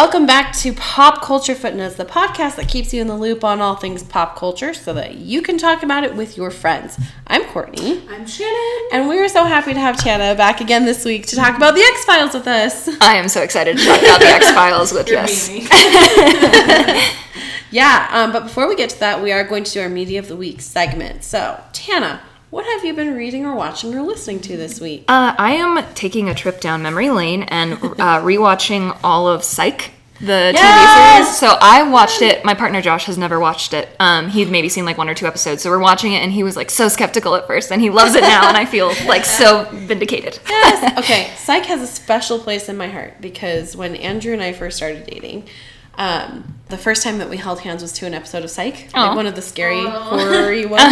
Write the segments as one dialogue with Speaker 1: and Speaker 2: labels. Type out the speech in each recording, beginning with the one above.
Speaker 1: right, welcome back to Pop Culture Fitness, the podcast that keeps you in the loop on all things pop culture so that you can talk about it with your friends. I'm Courtney.
Speaker 2: I'm Shannon.
Speaker 1: And we are so happy to have Tana back again this week to talk about the X Files with us.
Speaker 3: I am so excited to talk about the X Files with
Speaker 2: You're
Speaker 3: us.
Speaker 1: Yeah, um, but before we get to that, we are going to do our Media of the Week segment. So, Tana, what have you been reading or watching or listening to this week?
Speaker 3: Uh, I am taking a trip down memory lane and uh, rewatching all of Psych, the
Speaker 1: Yes!
Speaker 3: TV series. So I watched it. My partner Josh has never watched it. Um, he'd maybe seen like one or two episodes. So we're watching it, and he was like so skeptical at first, and he loves it now, and I feel like so vindicated.
Speaker 1: Yes. Okay, Psych has a special place in my heart because when Andrew and I first started dating, um, the first time that we held hands was to an episode of Psych, like one of the scary horror ones.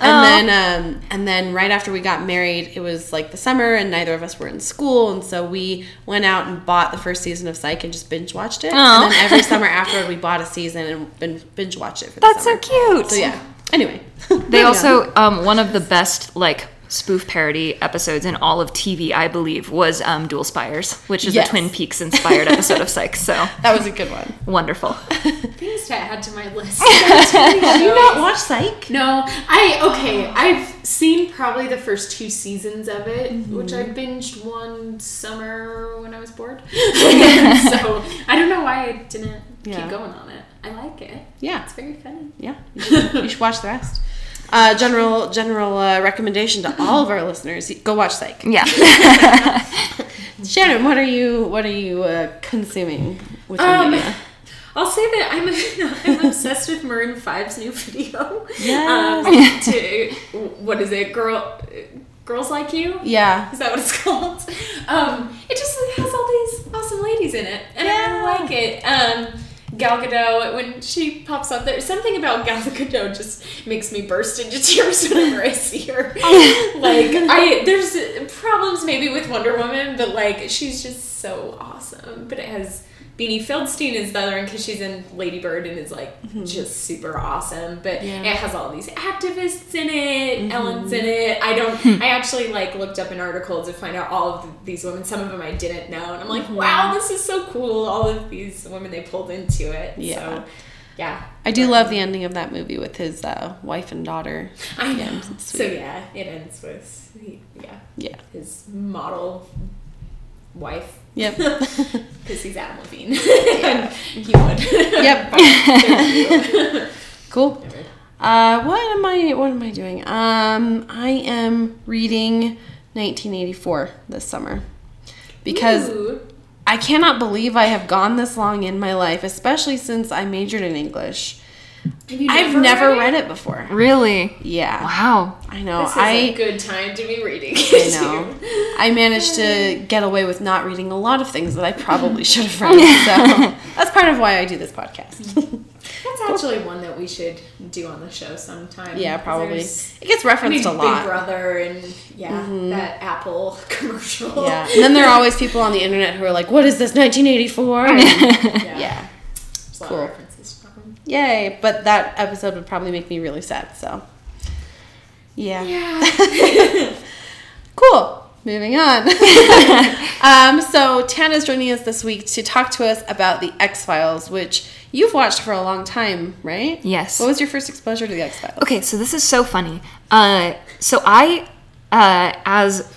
Speaker 1: And then, um, and then right after we got married, it was like the summer, and neither of us were in school, and so we went out and bought the first season of Psych and just binge watched it.
Speaker 3: Aw.
Speaker 1: And then every summer afterward, we bought a season and binge watched it for the
Speaker 3: That's so cute.
Speaker 1: So yeah. Anyway,
Speaker 3: They also um, one of the best like spoof parody episodes in all of TV, I believe, was um, Dual Spires, which is
Speaker 1: Yes.
Speaker 3: a Twin Peaks inspired episode of Psych. So
Speaker 1: that was a good one.
Speaker 3: wonderful.
Speaker 2: Things to add to my list.
Speaker 1: Have you not watched Psych?
Speaker 2: No, I okay. I've seen probably the first two seasons of it, which I binged one summer when I was bored. so I don't know why I didn't
Speaker 1: Yeah.
Speaker 2: keep going on it. I like it.
Speaker 1: Yeah.
Speaker 2: It's very funny.
Speaker 1: Yeah, you should, you should watch the rest. Uh, general general uh, recommendation to all of our listeners: go watch Psych.
Speaker 3: Yeah.
Speaker 1: Shannon, what are you what are you uh, consuming with your
Speaker 2: Um,
Speaker 1: media?
Speaker 2: I'll say that I'm I'm obsessed with Maroon 5's new video.
Speaker 1: Yes.
Speaker 2: Um, to what is it, girl? Girls like you.
Speaker 1: Yeah,
Speaker 2: Is that what it's called? Um, it just has all these awesome ladies in it, and I really like it. Um, Gal Gadot, when she pops up there, something about Gal Gadot just makes me burst into tears whenever I see her. like, I there's problems maybe with Wonder Woman, but like she's just so awesome. But it has Beanie Feldstein is the other one because she's in Lady Bird and is like mm-hmm. just super awesome. But
Speaker 1: Yeah.
Speaker 2: it has all these activists in it. Mm-hmm. Ellen's in it. I don't. I actually like looked up an article to find out all of these women. Some of them I didn't know, and I'm like, mm-hmm. wow, this is so cool. All of these women they pulled into it.
Speaker 1: Yeah.
Speaker 2: So, yeah.
Speaker 1: I do love the ending of that movie with his uh, wife and daughter.
Speaker 2: I
Speaker 1: Yeah,
Speaker 2: know.
Speaker 1: it's
Speaker 2: So yeah, it ends with he, yeah
Speaker 1: Yeah.
Speaker 2: his model wife
Speaker 1: Yep.
Speaker 2: because he's Adam Levine. yeah. he would.
Speaker 1: Yep.
Speaker 2: Yep.
Speaker 1: cool. Uh, what am I? What am I doing? Um, I am reading 1984 this summer because I cannot believe I have gone this long in my life, especially since I majored in English. I've never read it before.
Speaker 3: really?
Speaker 1: Yeah,
Speaker 3: Wow.
Speaker 1: I know.
Speaker 2: This is
Speaker 1: I
Speaker 2: a good time to be reading.
Speaker 1: I know. I managed to get away with not reading a lot of things that I probably should have read. So that's part of why I do this podcast.
Speaker 2: That's actually one that we should do on the show sometime.
Speaker 1: Yeah, probably. It gets
Speaker 2: I mean,
Speaker 1: referenced a lot. Big.
Speaker 2: Brother and yeah, mm-hmm. that Apple commercial.
Speaker 1: Yeah, and then there are always people on the internet who are like, "What is this 1984?" And-
Speaker 2: yeah.
Speaker 1: yeah,
Speaker 2: There's a lot
Speaker 1: Cool.
Speaker 2: Of references from.
Speaker 1: yay! But that episode would probably make me really sad. So, yeah,
Speaker 2: Yeah.
Speaker 1: cool. Moving on. um, so Tana's joining us this week to talk to us about the X Files, which you've watched for a long time, right?
Speaker 3: Yes.
Speaker 1: What was your first exposure to the X Files?
Speaker 3: Okay, so this is so funny. Uh, so I, uh, as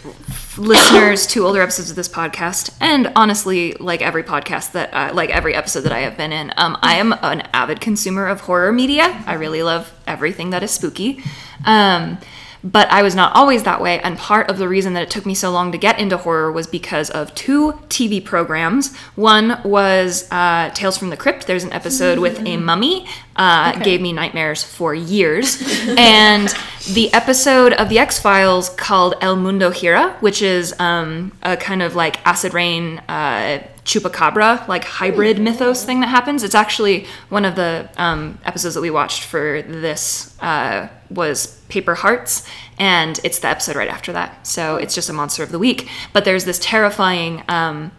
Speaker 3: listeners to older episodes of this podcast, and honestly, like every podcast that, uh, like every episode that I have been in, um, I am an avid consumer of horror media. I really love everything that is spooky. Um, but I was not always that way, and part of the reason that it took me so long to get into horror was because of two TV programs. One was uh, Tales from the Crypt. There's an episode with a mummy, uh, gave me nightmares for years, and the episode of the X Files called El Mundo Gira, which is um, a kind of like acid rain. Uh, chupacabra like hybrid mythos thing that happens. It's actually one of the um, episodes that we watched for this uh, was paper hearts and it's the episode right after that. So it's just a monster of the week. But there's this terrifying um,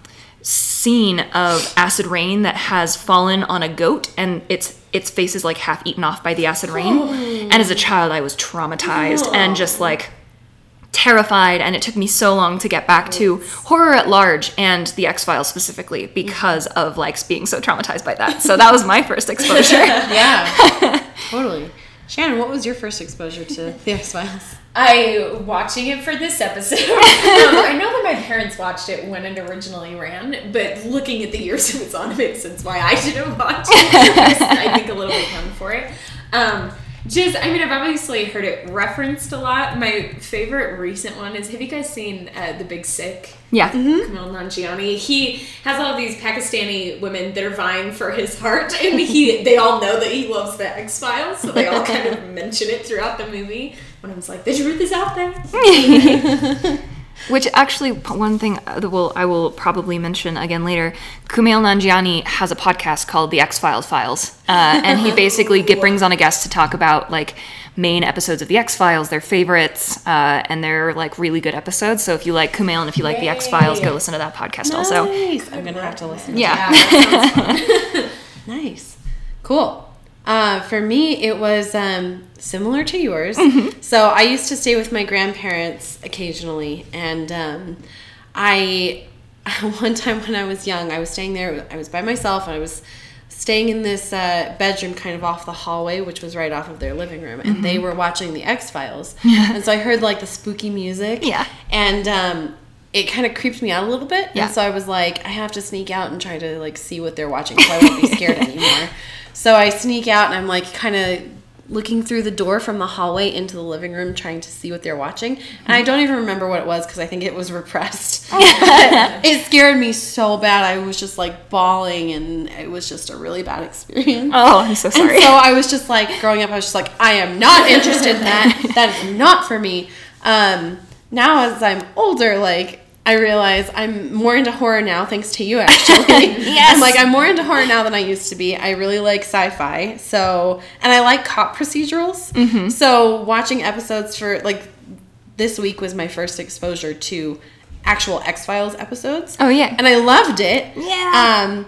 Speaker 3: scene of acid rain that has fallen on a goat and its its face is like half eaten off by the acid rain. And as a child i was traumatized and just like terrified and it took me so long to get back to horror at large and the x-files specifically because of like being so traumatized by that so that was my first exposure
Speaker 1: Yeah, totally. Shannon, what was your first exposure to the X Files?
Speaker 2: I watching it for this episode. um, I know that my parents watched it when it originally ran, but looking at the years it was on it since why I didn't watch it. I think a little bit young for it. Um, just, I mean, I've obviously heard it referenced a lot. My favorite recent one is Have you guys seen uh, The Big Sick?
Speaker 3: yeah
Speaker 2: Kumail Nanjiani. He has all these Pakistani women that are vying for his heart, and he they all know that he loves the X Files, so they all kind of mention it throughout the movie. When of them's like, "The truth is out there."
Speaker 3: Which actually, one thing that will I will probably mention again later. Kumail Nanjiani has a podcast called The X Files Files, uh, and he basically get, brings on a guest to talk about like main episodes of The X Files, their favorites, uh, and they're like really good episodes. So if you like Kumail and if you like The X Files, go listen to that podcast also.
Speaker 1: Nice. I'm gonna have to listen. to
Speaker 3: Yeah.
Speaker 2: that.
Speaker 1: Nice. Cool. Uh, for me, it was um, similar to yours. So I used to stay with my grandparents occasionally, and um, I one time when I was young, I was staying there. I was by myself, and I was staying in this uh, bedroom, kind of off the hallway, which was right off of their living room, and they were watching the X Files, and so I heard like the spooky music,
Speaker 3: Yeah.
Speaker 1: and um, it kind of creeped me out a little bit.
Speaker 3: Yeah.
Speaker 1: And so I was like, I have to sneak out and try to like see what they're watching so I won't be scared anymore. So I sneak out and I'm like kind of looking through the door from the hallway into the living room trying to see what they're watching. And I don't even remember what it was because I think it was repressed. It scared me so bad. I was just like bawling and it was just a really bad experience.
Speaker 3: Oh, I'm so sorry.
Speaker 1: And so I was just like, growing up, I was just like, I am not interested in that. That is not for me. Um, now, as I'm older, like, I realize I'm more into horror now, thanks to you, actually.
Speaker 3: Yes.
Speaker 1: I'm like, I'm more into horror now than I used to be. I really like sci fi. So, and I like cop procedurals.
Speaker 3: Mm-hmm.
Speaker 1: So, watching episodes for, like, this week was my first exposure to actual X Files episodes.
Speaker 3: Oh, yeah.
Speaker 1: And I loved it.
Speaker 3: Yeah.
Speaker 1: Um,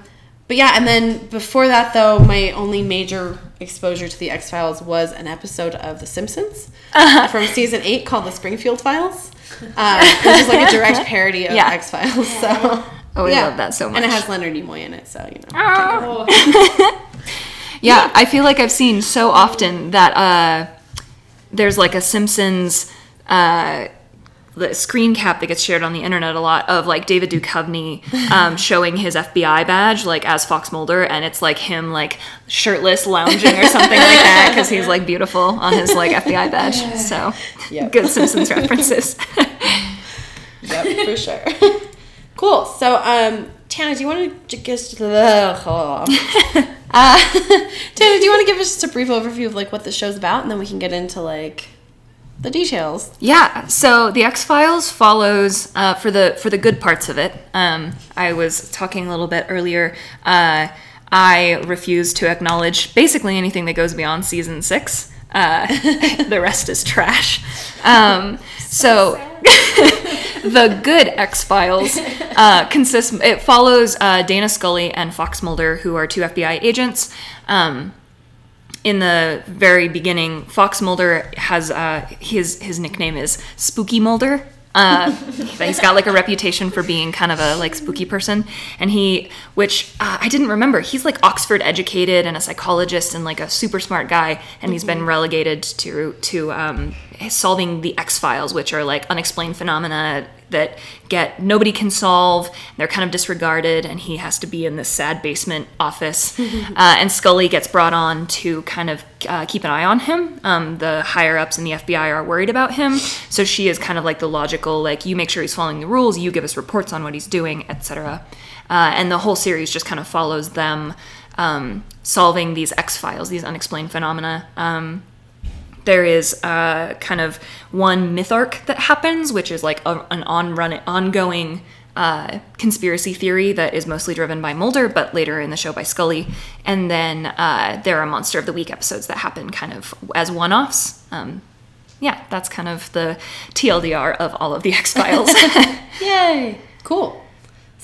Speaker 1: but yeah, and then before that, though, my only major exposure to the X Files was an episode of The Simpsons
Speaker 3: Uh-huh.
Speaker 1: from season eight called The Springfield Files, um, which is like a direct parody of
Speaker 3: Yeah.
Speaker 1: X Files. So,
Speaker 3: Oh, I love that so much.
Speaker 1: And it has Leonard Nimoy in it, so you know.
Speaker 2: Oh,
Speaker 3: Yeah, I feel like I've seen so often that uh, there's like a Simpsons uh, the screen cap that gets shared on the internet a lot of like David Duchovny um, showing his FBI badge like as Fox Mulder, and it's like him like shirtless lounging or something like that because he's like beautiful on his like FBI badge. So
Speaker 1: Yep.
Speaker 3: good Simpsons references.
Speaker 1: Yep, for sure. cool. So, um, Tana, do you want to just uh, Tana, do you want to give us just a brief overview of like what the show's about, and then we can get into like the details?
Speaker 3: Yeah, so the X Files follows uh, for the for the good parts of it. Um, I was talking a little bit earlier. Uh, I refuse to acknowledge basically anything that goes beyond season six. Uh, the rest is trash. Um, so the good X Files uh, consists. It follows uh, Dana Scully and Fox Mulder, who are two FBI agents. Um, in the very beginning, Fox Mulder has uh, his his nickname is Spooky Mulder. Uh, he's got like a reputation for being kind of a like spooky person, and he, which uh, I didn't remember, he's like Oxford educated and a psychologist and like a super smart guy, and he's been relegated to to um, solving the X Files, which are like unexplained phenomena that get nobody can solve. They're kind of disregarded, and he has to be in this sad basement office. uh, and Scully gets brought on to kind of uh, keep an eye on him. Um, the higher ups in the FBI are worried about him, so she is kind of like the logical, like you make sure he's following the rules, you give us reports on what he's doing, etc. Uh, and the whole series just kind of follows them um, solving these X Files, these unexplained phenomena. Um, there is uh, kind of one myth arc that happens, which is like a, an on run ongoing uh, conspiracy theory that is mostly driven by Mulder, but later in the show by Scully. And then uh, there are Monster of the Week episodes that happen kind of as one offs. Um, yeah, that's kind of the TLDR of all of the X Files.
Speaker 1: Yay! Cool.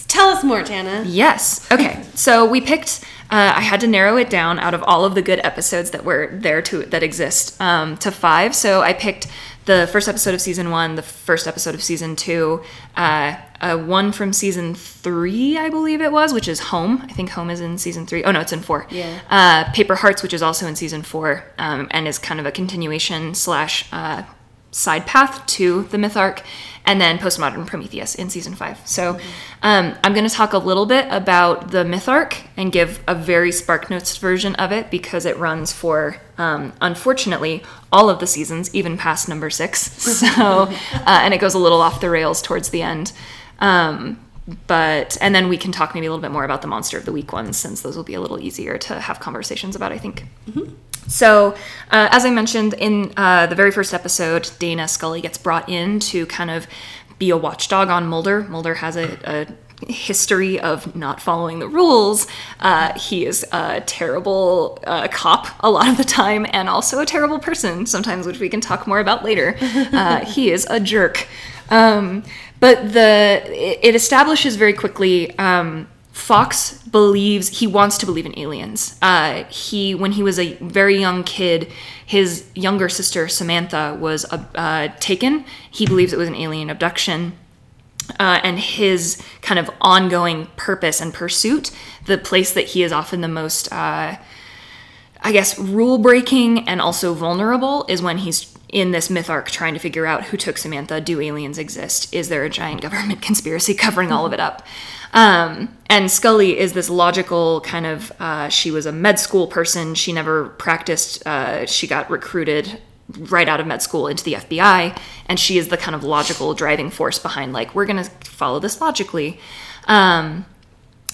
Speaker 1: Tell us more, Tana.
Speaker 3: Yes. Okay. So we picked. Uh, I had to narrow it down out of all of the good episodes that were there to that exist um, to five. So I picked the first episode of season one, the first episode of season two, uh, uh, one from season three, I believe it was, which is Home. I think Home is in season three. Oh no, it's in four.
Speaker 1: Yeah.
Speaker 3: Uh, Paper Hearts, which is also in season four, um, and is kind of a continuation slash uh, side path to the myth arc, and then Postmodern Prometheus in season five. So um, I'm going to talk a little bit about the myth arc and give a very Spark Notes version of it because it runs for, um, unfortunately, all of the seasons, even past number six. So, uh, and it goes a little off the rails towards the end. Um, but and then we can talk maybe a little bit more about the monster of the week ones since those will be a little easier to have conversations about i think so uh, as i mentioned in uh, the very first episode dana scully gets brought in to kind of be a watchdog on mulder. Mulder has a, a history of not following the rules. Uh, he is a terrible uh, cop a lot of the time and also a terrible person sometimes which we can talk more about later. Uh, he is a jerk. Um, but the it, establishes very quickly. Um, Fox believes he wants to believe in aliens. Uh, he when he was a very young kid, his younger sister Samantha was uh, taken. He believes it was an alien abduction. Uh, and his kind of ongoing purpose and pursuit, the place that he is often the most, uh, I guess, rule breaking and also vulnerable, is when he's in this myth arc trying to figure out who took Samantha. Do aliens exist? Is there a giant government conspiracy covering all of it up? Um, and Scully is this logical kind of. Uh, she was a med school person. She never practiced. Uh, she got recruited right out of med school into the FBI, and she is the kind of logical driving force behind like we're gonna follow this logically. Um,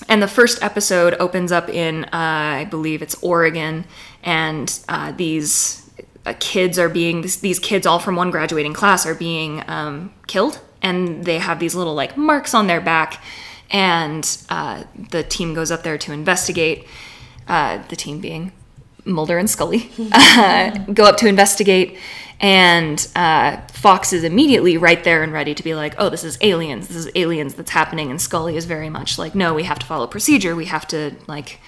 Speaker 3: and the first episode opens up in, uh, I believe it's Oregon, and uh, these kids are being these, these kids all from one graduating class are being um, killed. And they have these little like marks on their back. And uh, the team goes up there to investigate uh, the team being mulder and scully uh, go up to investigate. And uh, fox is immediately right there and ready to be like oh this is aliens. This is aliens that's happening. And scully is very much like no we have to follow procedure. We have to like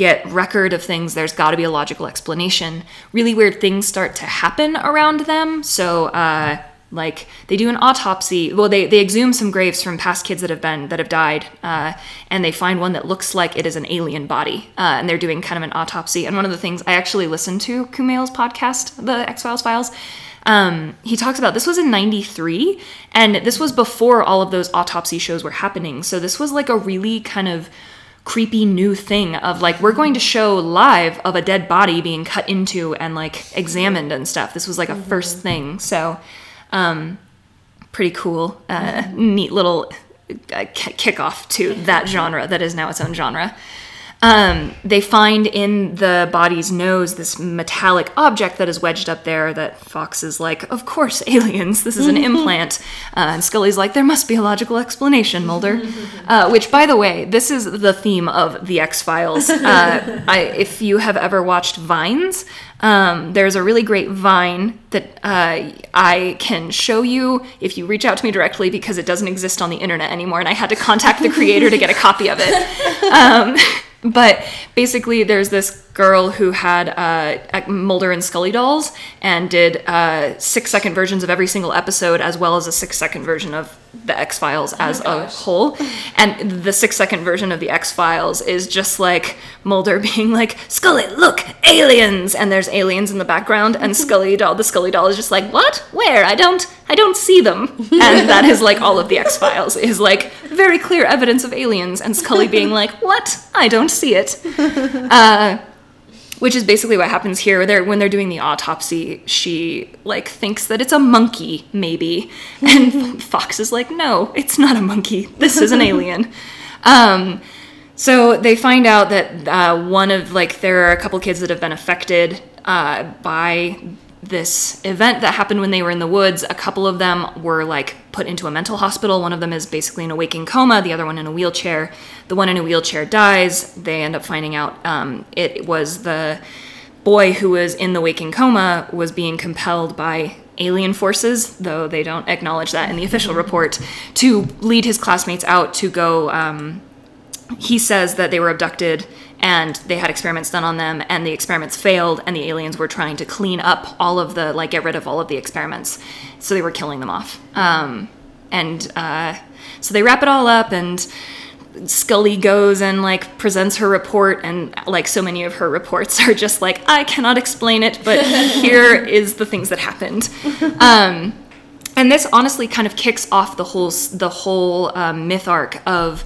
Speaker 3: get record of things there's got to be a logical explanation. Really weird things start to happen around them. So uh, like they do an autopsy well they, they exhume some graves from past kids that have been that have died uh, and they find one that looks like it is an alien body uh, and they're doing kind of an autopsy. And one of the things i actually listened to kumail's podcast the x-files files um, he talks about this was in 93 and this was before all of those autopsy shows were happening. So this was like a really kind of creepy new thing of like we're going to show live of a dead body being cut into and like examined and stuff. This was like a first thing. So um pretty cool. Uh neat little uh, k- kickoff to that genre that is now its own genre um, they find in the body's nose this metallic object that is wedged up there that Fox is like, of course, aliens, this is an implant. Uh, and Scully's like, there must be a logical explanation, Mulder. Uh, which, by the way, this is the theme of The X Files. Uh, if you have ever watched Vines, um, there's a really great Vine that uh, I can show you if you reach out to me directly because it doesn't exist on the internet anymore, and I had to contact the creator to get a copy of it. Um, but basically, there's this girl who had uh, Mulder and Scully dolls and did uh, six second versions of every single episode, as well as a six second version of the X Files as a whole. And the six second version of the X Files is just like Mulder being like, Scully, look, aliens! And there's aliens in the background, and Scully doll, the Scully doll is just like, what? Where? I don't, I don't see them. And that is like all of the X Files is like very clear evidence of aliens, and Scully being like, what? I don't see it. Uh, which is basically what happens here. They're, when they're doing the autopsy, she like thinks that it's a monkey, maybe, and Fox is like, "No, it's not a monkey. This is an alien." Um, so they find out that uh, one of like there are a couple kids that have been affected uh, by this event that happened when they were in the woods. A couple of them were like put into a mental hospital. One of them is basically in a waking coma. The other one in a wheelchair. The one in a wheelchair dies. They end up finding out um, it was the boy who was in the waking coma was being compelled by alien forces, though they don't acknowledge that in the official report, to lead his classmates out to go. Um, he says that they were abducted and they had experiments done on them, and the experiments failed, and the aliens were trying to clean up all of the like get rid of all of the experiments, so they were killing them off. Um, and uh, so they wrap it all up and. Scully goes and like presents her report, and like so many of her reports are just like, I cannot explain it, but here is the things that happened. Um, and this honestly kind of kicks off the whole the whole um, myth arc of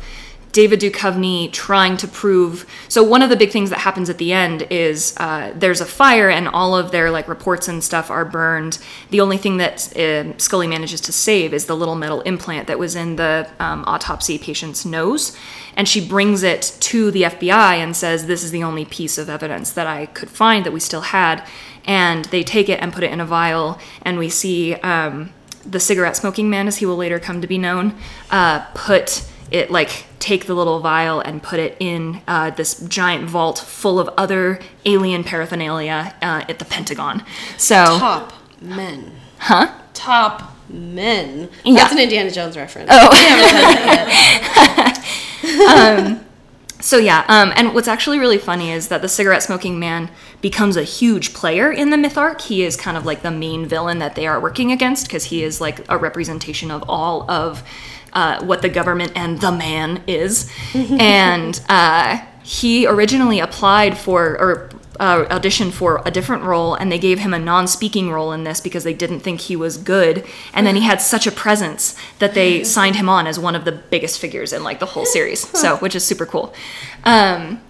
Speaker 3: David Duchovny trying to prove. So one of the big things that happens at the end is uh, there's a fire and all of their like reports and stuff are burned. The only thing that uh, Scully manages to save is the little metal implant that was in the um, autopsy patient's nose, and she brings it to the FBI and says, "This is the only piece of evidence that I could find that we still had." And they take it and put it in a vial, and we see. Um, the cigarette smoking man, as he will later come to be known, uh, put it like take the little vial and put it in uh, this giant vault full of other alien paraphernalia uh, at the Pentagon. So
Speaker 1: Top men.
Speaker 3: Huh?
Speaker 1: Top men.
Speaker 3: Yeah.
Speaker 1: That's an Indiana Jones reference.
Speaker 3: Oh.
Speaker 1: I haven't said that yet.
Speaker 3: So yeah, um, and what's actually really funny is that the cigarette smoking man becomes a huge player in the myth arc. He is kind of like the main villain that they are working against because he is like a representation of all of uh, what the government and the man is. and uh, he originally applied for or uh, auditioned for a different role, and they gave him a non-speaking role in this because they didn't think he was good. And then he had such a presence that they signed him on as one of the biggest figures in like the whole series. So, which is super cool. Um,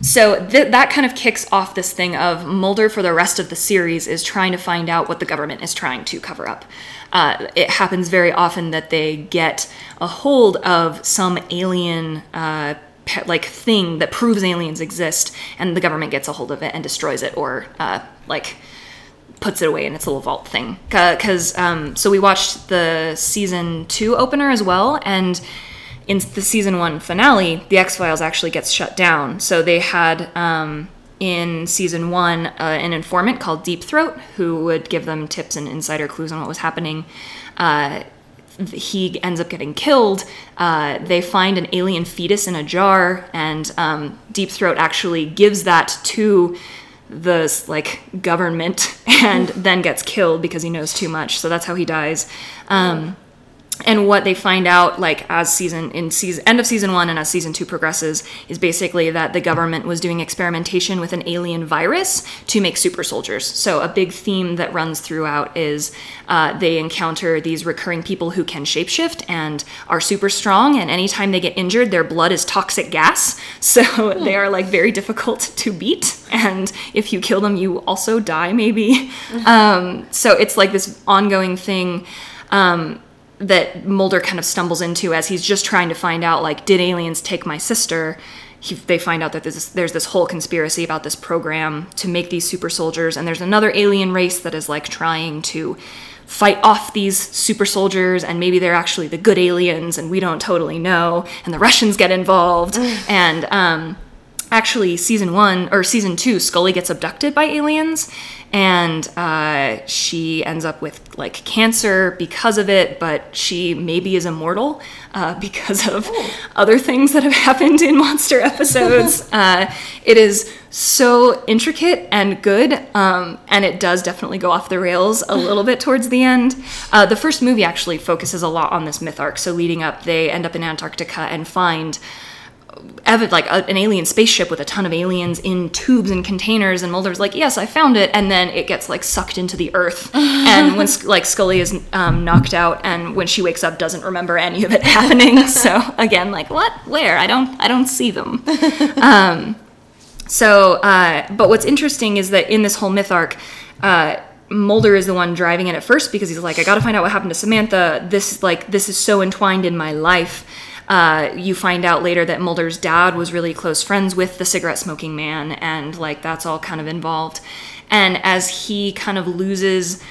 Speaker 3: so th- that kind of kicks off this thing of Mulder for the rest of the series is trying to find out what the government is trying to cover up. Uh, it happens very often that they get a hold of some alien. Uh, pe- like thing that proves aliens exist, and the government gets a hold of it and destroys it, or uh, like puts it away in its little vault thing. Because um, so we watched the season two opener as well, and in the season one finale, the X Files actually gets shut down. So they had um, in season one uh, an informant called Deep Throat who would give them tips and insider clues on what was happening. Uh, he ends up getting killed. Uh, they find an alien fetus in a jar, and um, Deep Throat actually gives that to the like government, and then gets killed because he knows too much. So that's how he dies. Um, and what they find out like as season in season end of season one and as season two progresses is basically that the government was doing experimentation with an alien virus to make super soldiers. So a big theme that runs throughout is uh, they encounter these recurring people who can shapeshift and are super strong and anytime they get injured their blood is toxic gas. So they are like very difficult to beat and if you kill them you also die maybe. Um, so it's like this ongoing thing. Um, that Mulder kind of stumbles into as he's just trying to find out like did aliens take my sister? He, they find out that there's this, there's this whole conspiracy about this program to make these super soldiers and there's another alien race that is like trying to fight off these super soldiers and maybe they're actually the good aliens and we don't totally know and the russians get involved. And um, actually season one or season two scully gets abducted by aliens and uh, she ends up with like cancer because of it but she maybe is immortal uh, because of other things that have happened in monster episodes. Uh, it is so intricate and good um, and it does definitely go off the rails a little bit towards the end. Uh, the first movie actually focuses a lot on this myth arc so leading up they end up in antarctica and find like a, an alien spaceship with a ton of aliens in tubes and containers and mulder's like yes i found it and then it gets like sucked into the earth. And when like scully is um, knocked out and when she wakes up doesn't remember any of it happening. So again like what? Where? I don't i don't see them. Um, so uh, but what's interesting is that in this whole myth arc uh, Mulder is the one driving it at first because he's like, I gotta find out what happened to Samantha. This like this is so entwined in my life. Uh, you find out later that Mulder's dad was really close friends with the cigarette smoking man, and like that's all kind of involved. And as he kind of loses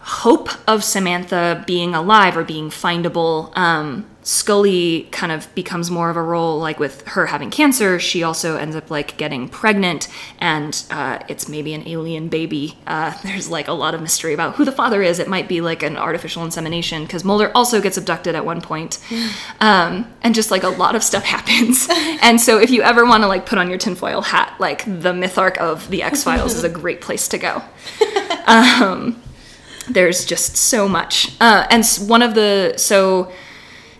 Speaker 3: hope of Samantha being alive or being findable, um, Scully kind of becomes more of a role like with her having cancer. She also ends up like getting pregnant, and uh, it's maybe an alien baby. Uh, there's like a lot of mystery about who the father is. It might be like an artificial insemination because Mulder also gets abducted at one point. Um, and just like a lot of stuff happens. and so if you ever want to like put on your tinfoil hat, like the myth arc of the X Files is a great place to go. Um, there's just so much. Uh, and one of the so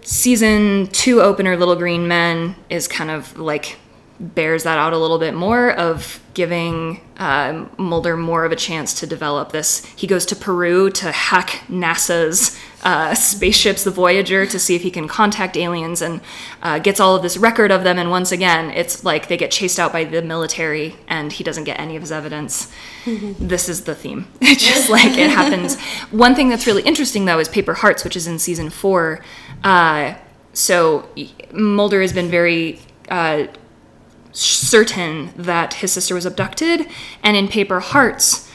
Speaker 3: season two opener, Little Green Men, is kind of like bears that out a little bit more of giving uh, Mulder more of a chance to develop this. He goes to Peru to hack NASA's uh, spaceships, the Voyager, to see if he can contact aliens and uh, gets all of this record of them. And once again, it's like they get chased out by the military and he doesn't get any of his evidence. this is the theme. It's just like it happens. One thing that's really interesting, though, is Paper Hearts, which is in season four. Uh, so Mulder has been very uh, certain that his sister was abducted, and in Paper Hearts,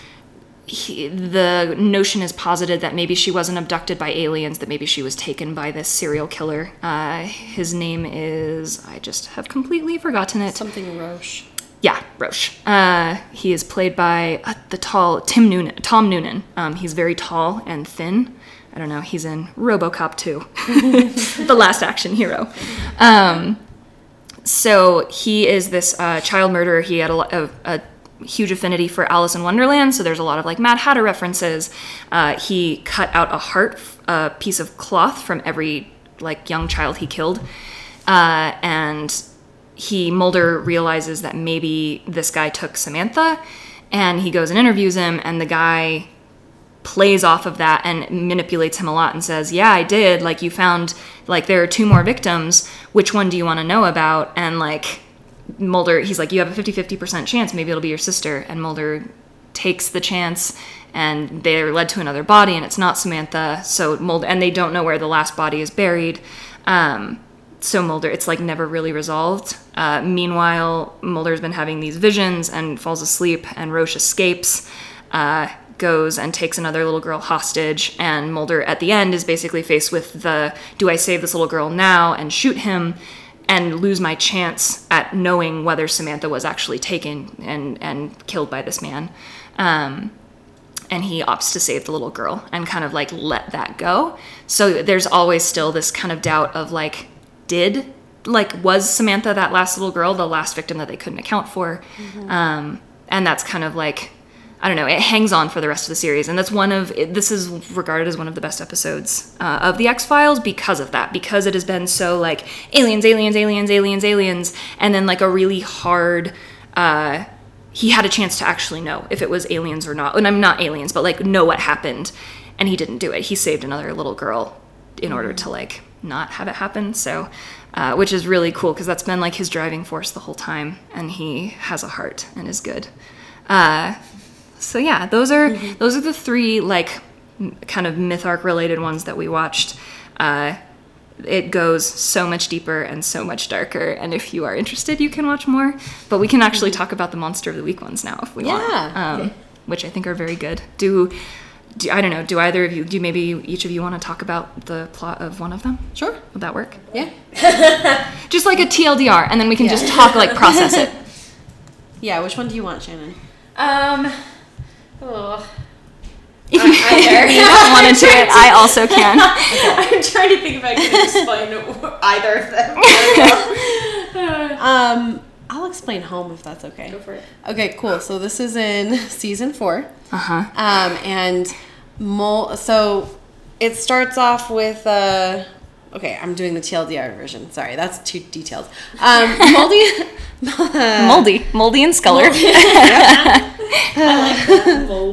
Speaker 3: he, the notion is posited that maybe she wasn't abducted by aliens, that maybe she was taken by this serial killer. Uh, his name is, I just have completely forgotten it.
Speaker 1: Something Roche.
Speaker 3: Yeah, Roche. Uh, he is played by uh, the tall Tim Noonan, Tom Noonan. Um, he's very tall and thin. I don't know. He's in RoboCop 2, the last action hero. Um, so he is this uh, child murderer. He had a, a, a huge affinity for Alice in Wonderland, so there's a lot of like Mad Hatter references. Uh, he cut out a heart, a piece of cloth from every like young child he killed, uh, and he Mulder realizes that maybe this guy took Samantha, and he goes and interviews him, and the guy plays off of that and manipulates him a lot and says, "Yeah, I did. Like you found like there are two more victims. Which one do you want to know about?" And like Mulder, he's like, "You have a 50-50% chance. Maybe it'll be your sister." And Mulder takes the chance and they're led to another body and it's not Samantha. So Mulder and they don't know where the last body is buried. Um so Mulder, it's like never really resolved. Uh, meanwhile, Mulder's been having these visions and falls asleep, and Roche escapes, uh, goes and takes another little girl hostage. And Mulder, at the end, is basically faced with the do I save this little girl now and shoot him and lose my chance at knowing whether Samantha was actually taken and, and killed by this man? Um, and he opts to save the little girl and kind of like let that go. So there's always still this kind of doubt of like, did like was Samantha that last little girl the last victim that they couldn't account for? Um, and that's kind of like I don't know. It hangs on for the rest of the series, and that's one of this is regarded as one of the best episodes uh, of the X Files because of that. Because it has been so like aliens, aliens, aliens, aliens, aliens, and then like a really hard. Uh, he had a chance to actually know if it was aliens or not. And I'm not aliens, but like know what happened, and he didn't do it. He saved another little girl in order to like not have it happen. So, uh, which is really cool because that's been like his driving force the whole time, and he has a heart and is good. Uh, so yeah, those are those are the three like kind of myth arc related ones that we watched. Uh, it goes so much deeper and so much darker, and if you are interested, you can watch more. But we can actually talk about the monster of the week ones now if we want,
Speaker 1: Yeah.
Speaker 3: um, which I think are very good. Do, do I don't know? Do either of you? Do maybe each of you want to talk about the plot of one of them?
Speaker 1: Sure.
Speaker 3: Would that work?
Speaker 1: Yeah.
Speaker 3: Just like a TLDR, and then we can
Speaker 1: Yeah.
Speaker 3: just talk like process it.
Speaker 1: Yeah. Which one do you want, Shannon?
Speaker 2: Um. Oh. Uh,
Speaker 3: you,
Speaker 2: either.
Speaker 3: you don't want to do it, I also can.
Speaker 2: I'm trying to think if I can explain either of them.
Speaker 1: Um, I'll explain home if that's okay.
Speaker 2: Go for it.
Speaker 1: Okay, cool. So this is in season four.
Speaker 3: Uh huh.
Speaker 1: Um, and Mol. So it starts off with. Uh, okay, I'm doing the TLDR version. Sorry, that's too detailed. Um, Moldy.
Speaker 3: Moldy, moldy and Sculler.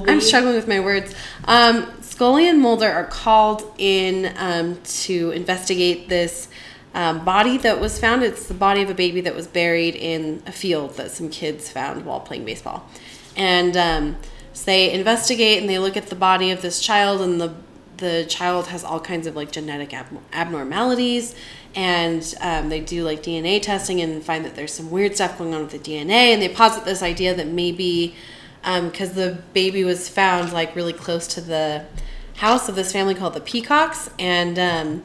Speaker 1: I'm struggling with my words. Um, Scully and Mulder are called in um, to investigate this um, body that was found. It's the body of a baby that was buried in a field that some kids found while playing baseball. And um, so they investigate and they look at the body of this child, and the the child has all kinds of like genetic ab- abnormalities. And um, they do like DNA testing and find that there's some weird stuff going on with the DNA. And they posit this idea that maybe because the baby was found like really close to the house of this family called the Peacocks, and um,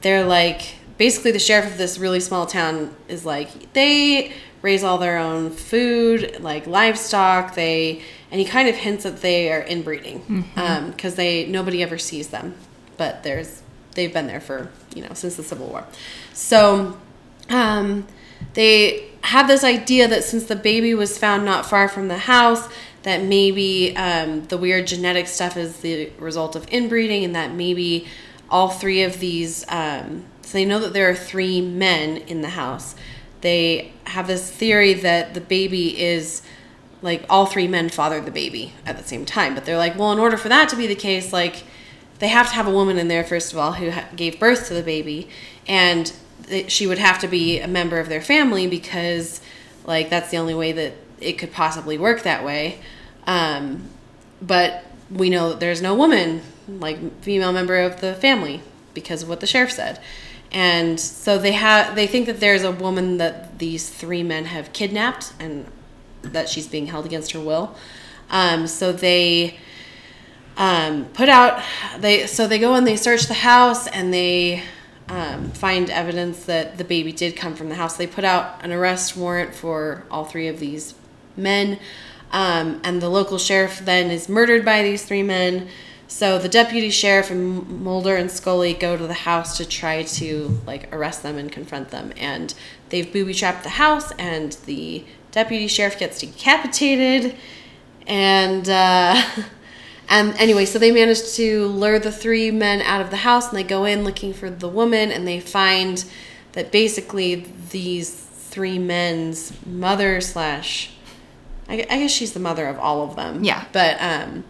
Speaker 1: they're like basically the sheriff of this really small town is like they raise all their own food, like livestock. They and he kind of hints that they are inbreeding because they nobody ever sees them, but there's they've been there for you know since the Civil War. So um, they have this idea that since the baby was found not far from the house, that maybe um, the weird genetic stuff is the result of inbreeding, and that maybe all three of these. Um, so they know that there are three men in the house. They have this theory that the baby is like all three men fathered the baby at the same time, but they're like, well, in order for that to be the case, like they have to have a woman in there first of all who ha- gave birth to the baby. And th- she would have to be a member of their family because like that's the only way that it could possibly work that way. Um, but we know that there's no woman like female member of the family because of what the sheriff said and so they have they think that there's a woman that these three men have kidnapped and that she's being held against her will. Um, so they um, put out they so they go and they search the house and they um, find evidence that the baby did come from the house. They put out an arrest warrant for all three of these men. Um, and the local sheriff then is murdered by these three men so the deputy sheriff and mulder and scully go to the house to try to like arrest them and confront them and they've booby trapped the house and the deputy sheriff gets decapitated and uh, and anyway, so they managed to lure the three men out of the house, and they go in looking for the woman, and they find that basically these three men's mother slash, I, I guess she's the mother of all of them.
Speaker 3: Yeah.
Speaker 1: But um,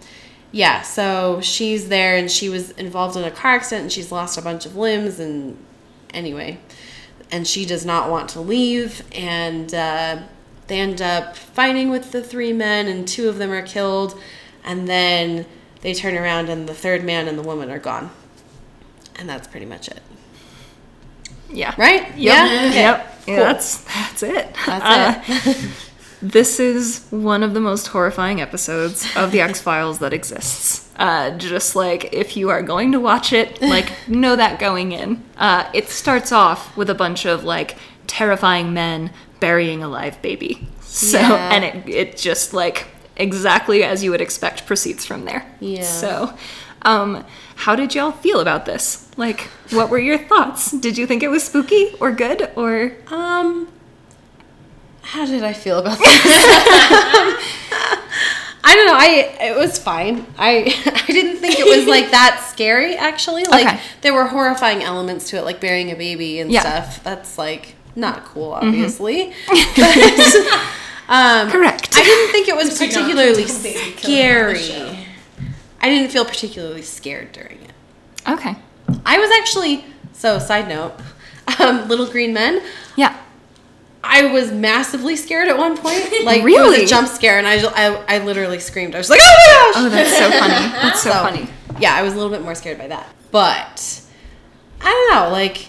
Speaker 1: yeah, so she's there, and she was involved in a car accident, and she's lost a bunch of limbs, and anyway, and she does not want to leave, and uh, they end up fighting with the three men, and two of them are killed, and then they turn around, and the third man and the woman are gone, and that's pretty much it,
Speaker 3: Yeah.
Speaker 1: right?
Speaker 3: Yep.
Speaker 1: Yeah. Okay.
Speaker 3: Yep. Yeah,
Speaker 1: Cool.
Speaker 3: that's that's it.
Speaker 1: That's
Speaker 3: Uh,
Speaker 1: it.
Speaker 3: This is one of the most horrifying episodes of the X Files that exists. Uh, just like if you are going to watch it, like know that going in. Uh, it starts off with a bunch of like terrifying men burying a live baby. So
Speaker 1: Yeah.
Speaker 3: and it it just like exactly as you would expect proceeds from there.
Speaker 1: Yeah.
Speaker 3: So, um, how did y'all feel about this? Like, what were your thoughts? Did you think it was spooky or good or?
Speaker 1: Um, how did I feel about this? I don't know. I it was fine. I I didn't think it was like that scary. Actually, like
Speaker 3: Okay.
Speaker 1: there were horrifying elements to it, like burying a baby and
Speaker 3: Yeah. Mm-hmm.
Speaker 1: stuff. That's like not cool, obviously. But, um,
Speaker 3: Correct.
Speaker 1: I didn't think it was
Speaker 2: Do
Speaker 1: particularly
Speaker 2: condone baby killing on the show.
Speaker 1: scary. I didn't feel particularly scared during it.
Speaker 3: Okay.
Speaker 1: I was actually so. Side note, um, Little Green Men.
Speaker 3: Yeah.
Speaker 1: I was massively scared at one point. Like it was
Speaker 3: Really?
Speaker 1: a jump scare, and I, I I literally screamed. I was like, "Oh my gosh!"
Speaker 3: Oh, that's so funny. That's so,
Speaker 1: So,
Speaker 3: funny.
Speaker 1: Yeah, I was a little bit more scared by that. But I don't know. Like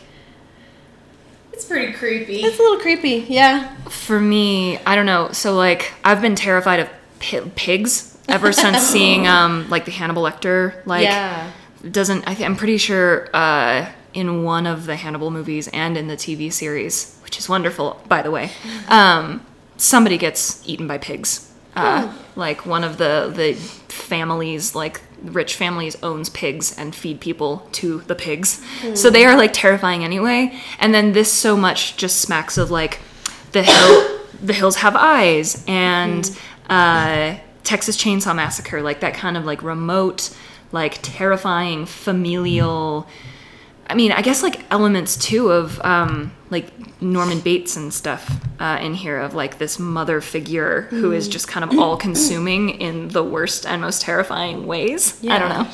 Speaker 2: It's pretty creepy.
Speaker 1: it's a little creepy. Yeah.
Speaker 3: For me, I don't know. So like, I've been terrified of pi- pigs ever since seeing um like the Hannibal Lecter. Like,
Speaker 1: yeah.
Speaker 3: doesn't I th- I'm pretty sure uh, in one of the Hannibal movies and in the TV series, which is wonderful, by the way, um, somebody gets eaten by pigs. Uh, Like one of the the families, like rich families, owns pigs and feed people to the pigs. So they are like terrifying anyway. And then this so much just smacks of like the hill, the hills have eyes and uh, Texas Chainsaw Massacre, like that kind of like remote, like terrifying familial. I mean, I guess like elements too of um, like Norman Bates and stuff uh, in here of like this mother figure who is just kind of all consuming in the worst and most terrifying ways. I don't
Speaker 1: Yeah.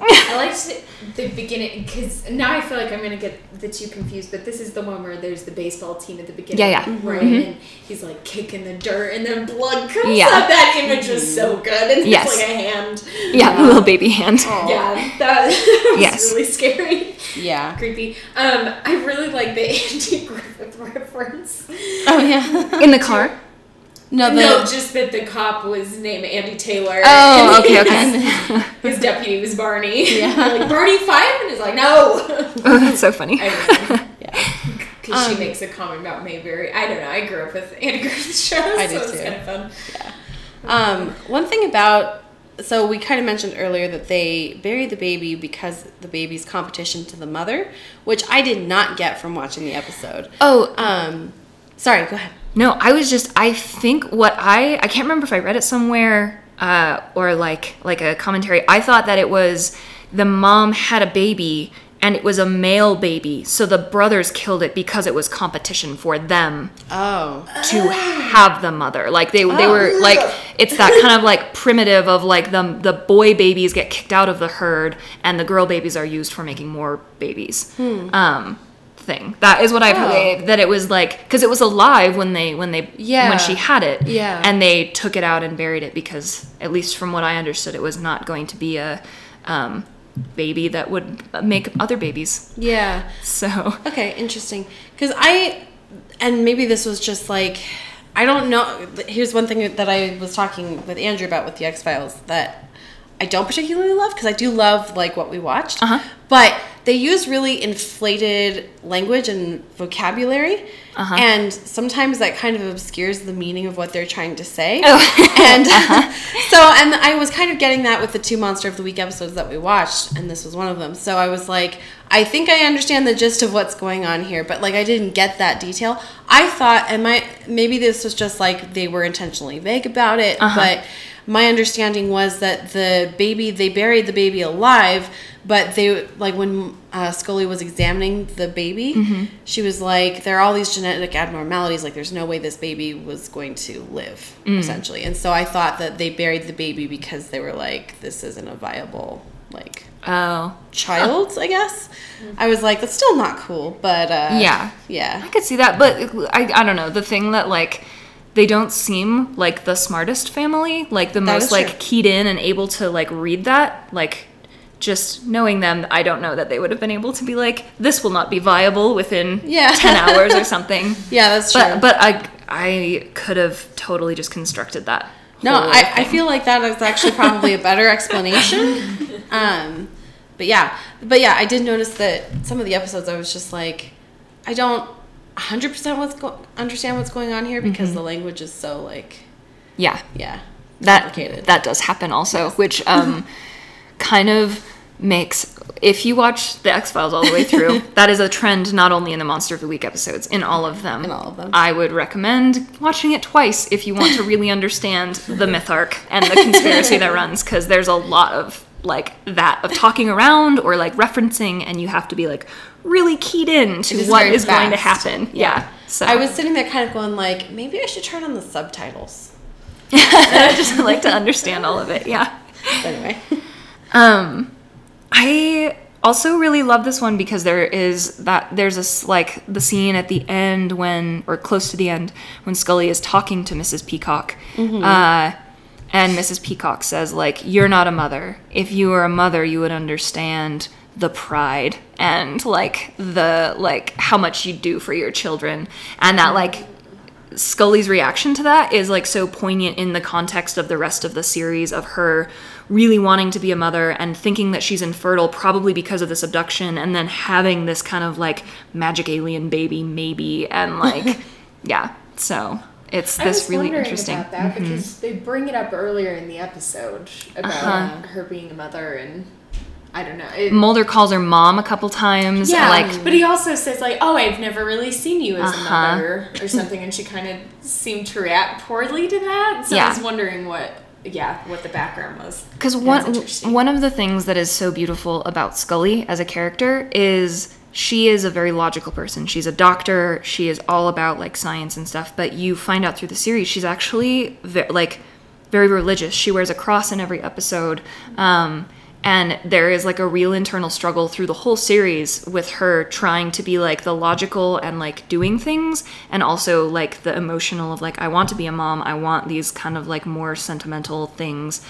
Speaker 3: Know.
Speaker 2: I liked the beginning because now I feel like I'm gonna get the two confused. But this is the one where there's the baseball team at the beginning,
Speaker 3: Yeah, yeah.
Speaker 2: right?
Speaker 3: Mhm.
Speaker 2: And he's like kicking the dirt, and then blood comes
Speaker 3: Yeah.
Speaker 2: out. That image was so good, and
Speaker 3: Yes.
Speaker 2: it's like a hand.
Speaker 3: Yeah, a little baby hand.
Speaker 2: Yeah, that was
Speaker 3: Yes.
Speaker 2: really scary,
Speaker 1: Yeah.
Speaker 2: creepy. Um, I really like the Andy Griffith reference.
Speaker 1: Oh yeah.
Speaker 3: In the car.
Speaker 1: No, the,
Speaker 2: no, just that the cop was named Andy Taylor.
Speaker 3: Oh,
Speaker 2: and
Speaker 3: okay,
Speaker 2: his-
Speaker 3: okay.
Speaker 2: His deputy was Barney.
Speaker 1: Yeah.
Speaker 2: like Barney Fife, and he's like, no.
Speaker 3: Oh, that's so funny.
Speaker 2: Yeah, because
Speaker 1: Um,
Speaker 2: she makes a comment about Mayberry. I don't know. I grew up with Andy Griffith shows,
Speaker 1: I
Speaker 2: so
Speaker 1: did
Speaker 2: it
Speaker 1: too.
Speaker 2: kind of fun.
Speaker 1: Um, one thing about so we kind of mentioned earlier that they buried the baby because the baby's competition to the mother, which I did not get from watching the episode.
Speaker 3: Oh,
Speaker 1: Um, sorry, go ahead.
Speaker 3: No, I was just I think what I I can't remember if I read it somewhere uh, or like like a commentary. I thought that it was the mom had a baby and it was a male baby, so the brothers killed it because it was competition for them
Speaker 1: Oh,
Speaker 3: to have the mother. Like they they were like it's that kind of like primitive of like the the boy babies get kicked out of the herd and the girl babies are used for making more babies. Um thing. That is what I've
Speaker 1: Oh.
Speaker 3: heard that it was like cuz it was alive when they when they
Speaker 1: Yeah.
Speaker 3: when she had it.
Speaker 1: Yeah.
Speaker 3: And they took it out and buried it because at least from what I understood it was not going to be a um baby that would make other babies.
Speaker 1: yeah.
Speaker 3: So
Speaker 1: Okay, interesting. Because I, and maybe this was just like, I don't know. Here's one thing that I was talking with Andrew about with the X Files that I don't particularly love because I do love like what we watched,
Speaker 3: Uh-huh.
Speaker 1: but they use really inflated language and vocabulary,
Speaker 3: Uh-huh.
Speaker 1: and sometimes that kind of obscures the meaning of what they're trying to say.
Speaker 3: Oh.
Speaker 1: And so, and I was kind of getting that with the two Monster of the Week episodes that we watched, and this was one of them. So I was like, I think I understand the gist of what's going on here, but like I didn't get that detail. I thought, and my maybe this was just like they were intentionally vague about it,
Speaker 3: Uh-huh.
Speaker 1: but my understanding was that the baby they buried the baby alive but they like when uh, scully was examining the baby
Speaker 3: Mm-hmm.
Speaker 1: she was like there are all these genetic abnormalities like there's no way this baby was going to live
Speaker 3: Mm.
Speaker 1: essentially and so i thought that they buried the baby because they were like this isn't a viable like
Speaker 3: oh
Speaker 1: child i guess i was like that's still not cool but uh
Speaker 3: Yeah.
Speaker 1: yeah
Speaker 3: I could see that, but I, I don't know. The thing that like they don't seem like the smartest family, like the
Speaker 1: That
Speaker 3: most like keyed in and able to like read that. Like just knowing them, I don't know that they would have been able to be like, this will not be viable within
Speaker 1: Yeah.
Speaker 3: ten hours or something.
Speaker 1: yeah that's true
Speaker 3: But but I I could have totally just constructed that.
Speaker 1: No, I, I feel like that is actually probably a better explanation. Um, but yeah, but yeah, I did notice that some of the episodes I was just like, I don't 100% what's go- understand what's going on here because
Speaker 3: Mm-hmm.
Speaker 1: the language is so like,
Speaker 3: yeah.
Speaker 1: yeah,
Speaker 3: that that does happen also which um kind of makes if you watch the x-files all the way through that is a trend not only in the monster of the week episodes in all of them
Speaker 1: In all of them.
Speaker 3: i would recommend watching it twice if you want to really understand the myth arc and the conspiracy that runs because there's a lot of like that of talking around or like referencing and you have to be like really keyed in to
Speaker 1: is
Speaker 3: what is going to happen yeah, so
Speaker 1: I was sitting there kind of going like, maybe I should turn on the subtitles.
Speaker 3: i just like to understand all of it yeah
Speaker 1: But anyway,
Speaker 3: Um, I also really love this one because there is that there's this like the scene at the end when or close to the end when Scully is talking to Mrs. Peacock. Uh, and Mrs. Peacock says like you're not a mother. If you were a mother, you would understand the pride and like the like how much you do for your children and that like Scully's reaction to that is like so poignant in the context of the rest of the series of her really wanting to be a mother and thinking that she's infertile probably because of this abduction and then having this kind of like magic alien baby maybe and like yeah so it's
Speaker 2: I
Speaker 3: this
Speaker 2: was
Speaker 3: really interesting
Speaker 2: about that because they bring it up earlier in the episode about
Speaker 3: Uh-huh.
Speaker 2: her being a mother and I don't know. It,
Speaker 3: Mulder calls her mom a couple times
Speaker 2: yeah,
Speaker 3: like
Speaker 2: but he also says like, "Oh, I've never really seen you as
Speaker 3: Uh-huh.
Speaker 2: a mother" or something, and she kind of seemed to react poorly to that. So
Speaker 3: Yeah.
Speaker 2: I was wondering what, yeah, what the background was.
Speaker 3: Because one one of the things that is so beautiful about Scully as a character is she is a very logical person. She's a doctor. She is all about like science and stuff. But you find out through the series she's actually ve- like very religious. She wears a cross in every episode. Um, and there is like a real internal struggle through the whole series with her trying to be like the logical and like doing things and also like the emotional of like I want to be a mom. I want these kind of like more sentimental things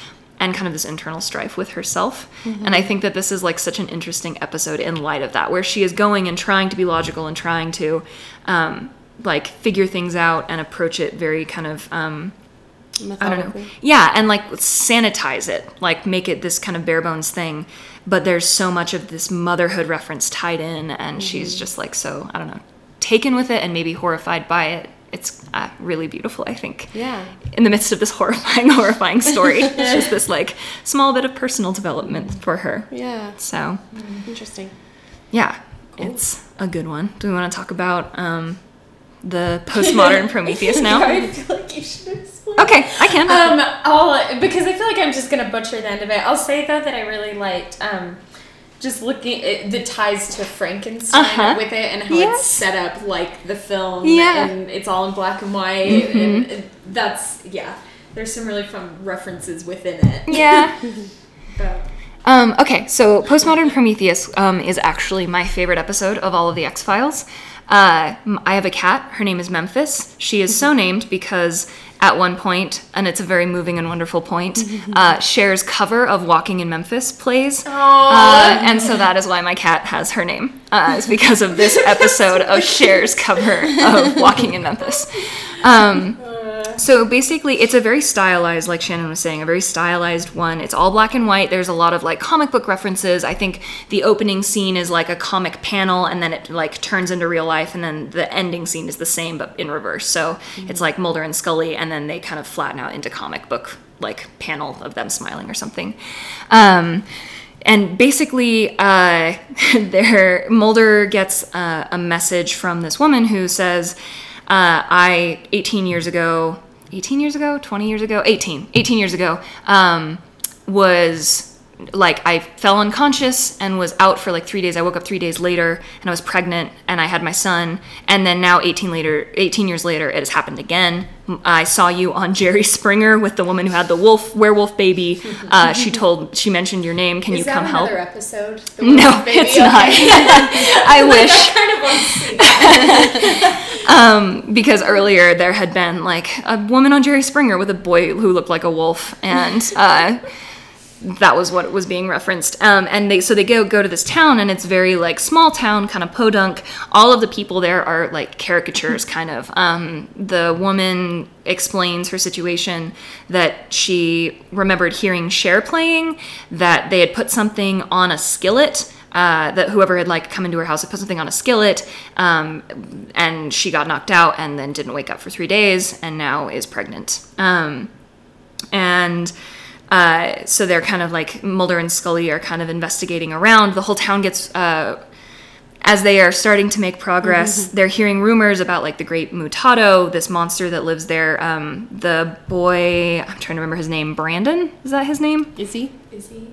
Speaker 3: and kind of this internal strife with herself. And I think that this is like such an interesting episode in light of that, where she is going and trying to be logical and trying to um, like figure things out and approach it very kind of um, I don't know. Yeah, and like sanitize it, like make it this kind of bare bones thing. But there's so much of this motherhood reference tied in, and she's just like so I don't know, taken with it and maybe horrified by it. It's uh, really beautiful, I think.
Speaker 1: Yeah.
Speaker 3: In the midst of this horrifying, horrifying story, it's just this like small bit of personal development for her.
Speaker 1: Yeah.
Speaker 3: So
Speaker 1: Interesting.
Speaker 3: yeah, it's a good one. Do we want to talk about um, the postmodern Prometheus now?
Speaker 2: I feel like you should explain.
Speaker 3: Okay, I can.
Speaker 2: Um, I'll because I feel like I'm just gonna butcher the end of it. I'll say though that I really liked um, just looking at the ties to Frankenstein
Speaker 3: Uh-huh.
Speaker 2: with it and how
Speaker 3: Yeah.
Speaker 2: it's set up like the film.
Speaker 3: Yeah.
Speaker 2: and it's all in black and white, and, and that's yeah. There's some really fun references within it.
Speaker 3: yeah.
Speaker 2: But,
Speaker 3: Um, okay, so Postmodern Prometheus um, is actually my favorite episode of all of the X Files. Uh, I have a cat. Her name is Memphis. She is so named because at one point, and it's a very moving and wonderful point, uh, Cher's cover of Walking in Memphis plays. Uh, and so that is why my cat has her name. Uh, is because of this episode of Cher's cover of Walking in Memphis. Um, so basically, it's a very stylized, like Shannon was saying, a very stylized one. It's all black and white. There's a lot of like comic book references. I think the opening scene is like a comic panel, and then it like turns into real life, and then the ending scene is the same but in reverse. So it's like Mulder and Scully, and then they kind of flatten out into comic book like panel of them smiling or something. Um, and basically, uh, there Mulder gets uh, a message from this woman who says, uh, "I 18 years ago, 18 years ago, 20 years ago, 18, 18 years ago, um, was." Like I fell unconscious and was out for like three days. I woke up three days later and I was pregnant and I had my son. And then now, 18 later, 18 years later, it has happened again. I saw you on Jerry Springer with the woman who had the wolf werewolf baby. Uh, she told she mentioned your name. Can
Speaker 2: is
Speaker 3: you
Speaker 2: that
Speaker 3: come help?
Speaker 2: another episode?
Speaker 3: No,
Speaker 2: Baby?
Speaker 3: it's not. I wish.
Speaker 2: I kind of want to see that.
Speaker 3: because earlier there had been like a woman on Jerry Springer with a boy who looked like a wolf, and uh, that was what was being referenced. Um, and they so they go go to this town, and it's very like small town, kind of podunk. All of the people there are like caricatures, kind of. Um, the woman explains her situation that she remembered hearing Cher playing, that they had put something on a skillet uh, that whoever had like come into her house had put something on a skillet, um, and she got knocked out and then didn't wake up for three days and now is pregnant. Um, and uh, so they're kind of like Mulder and Scully are kind of investigating around. The whole town gets. Uh, as they are starting to make progress, they're hearing rumors about like the great Mutato, this monster that lives there. Um, the boy, I'm trying to remember his name. Brandon is that his name?
Speaker 1: Is he?
Speaker 2: Is he?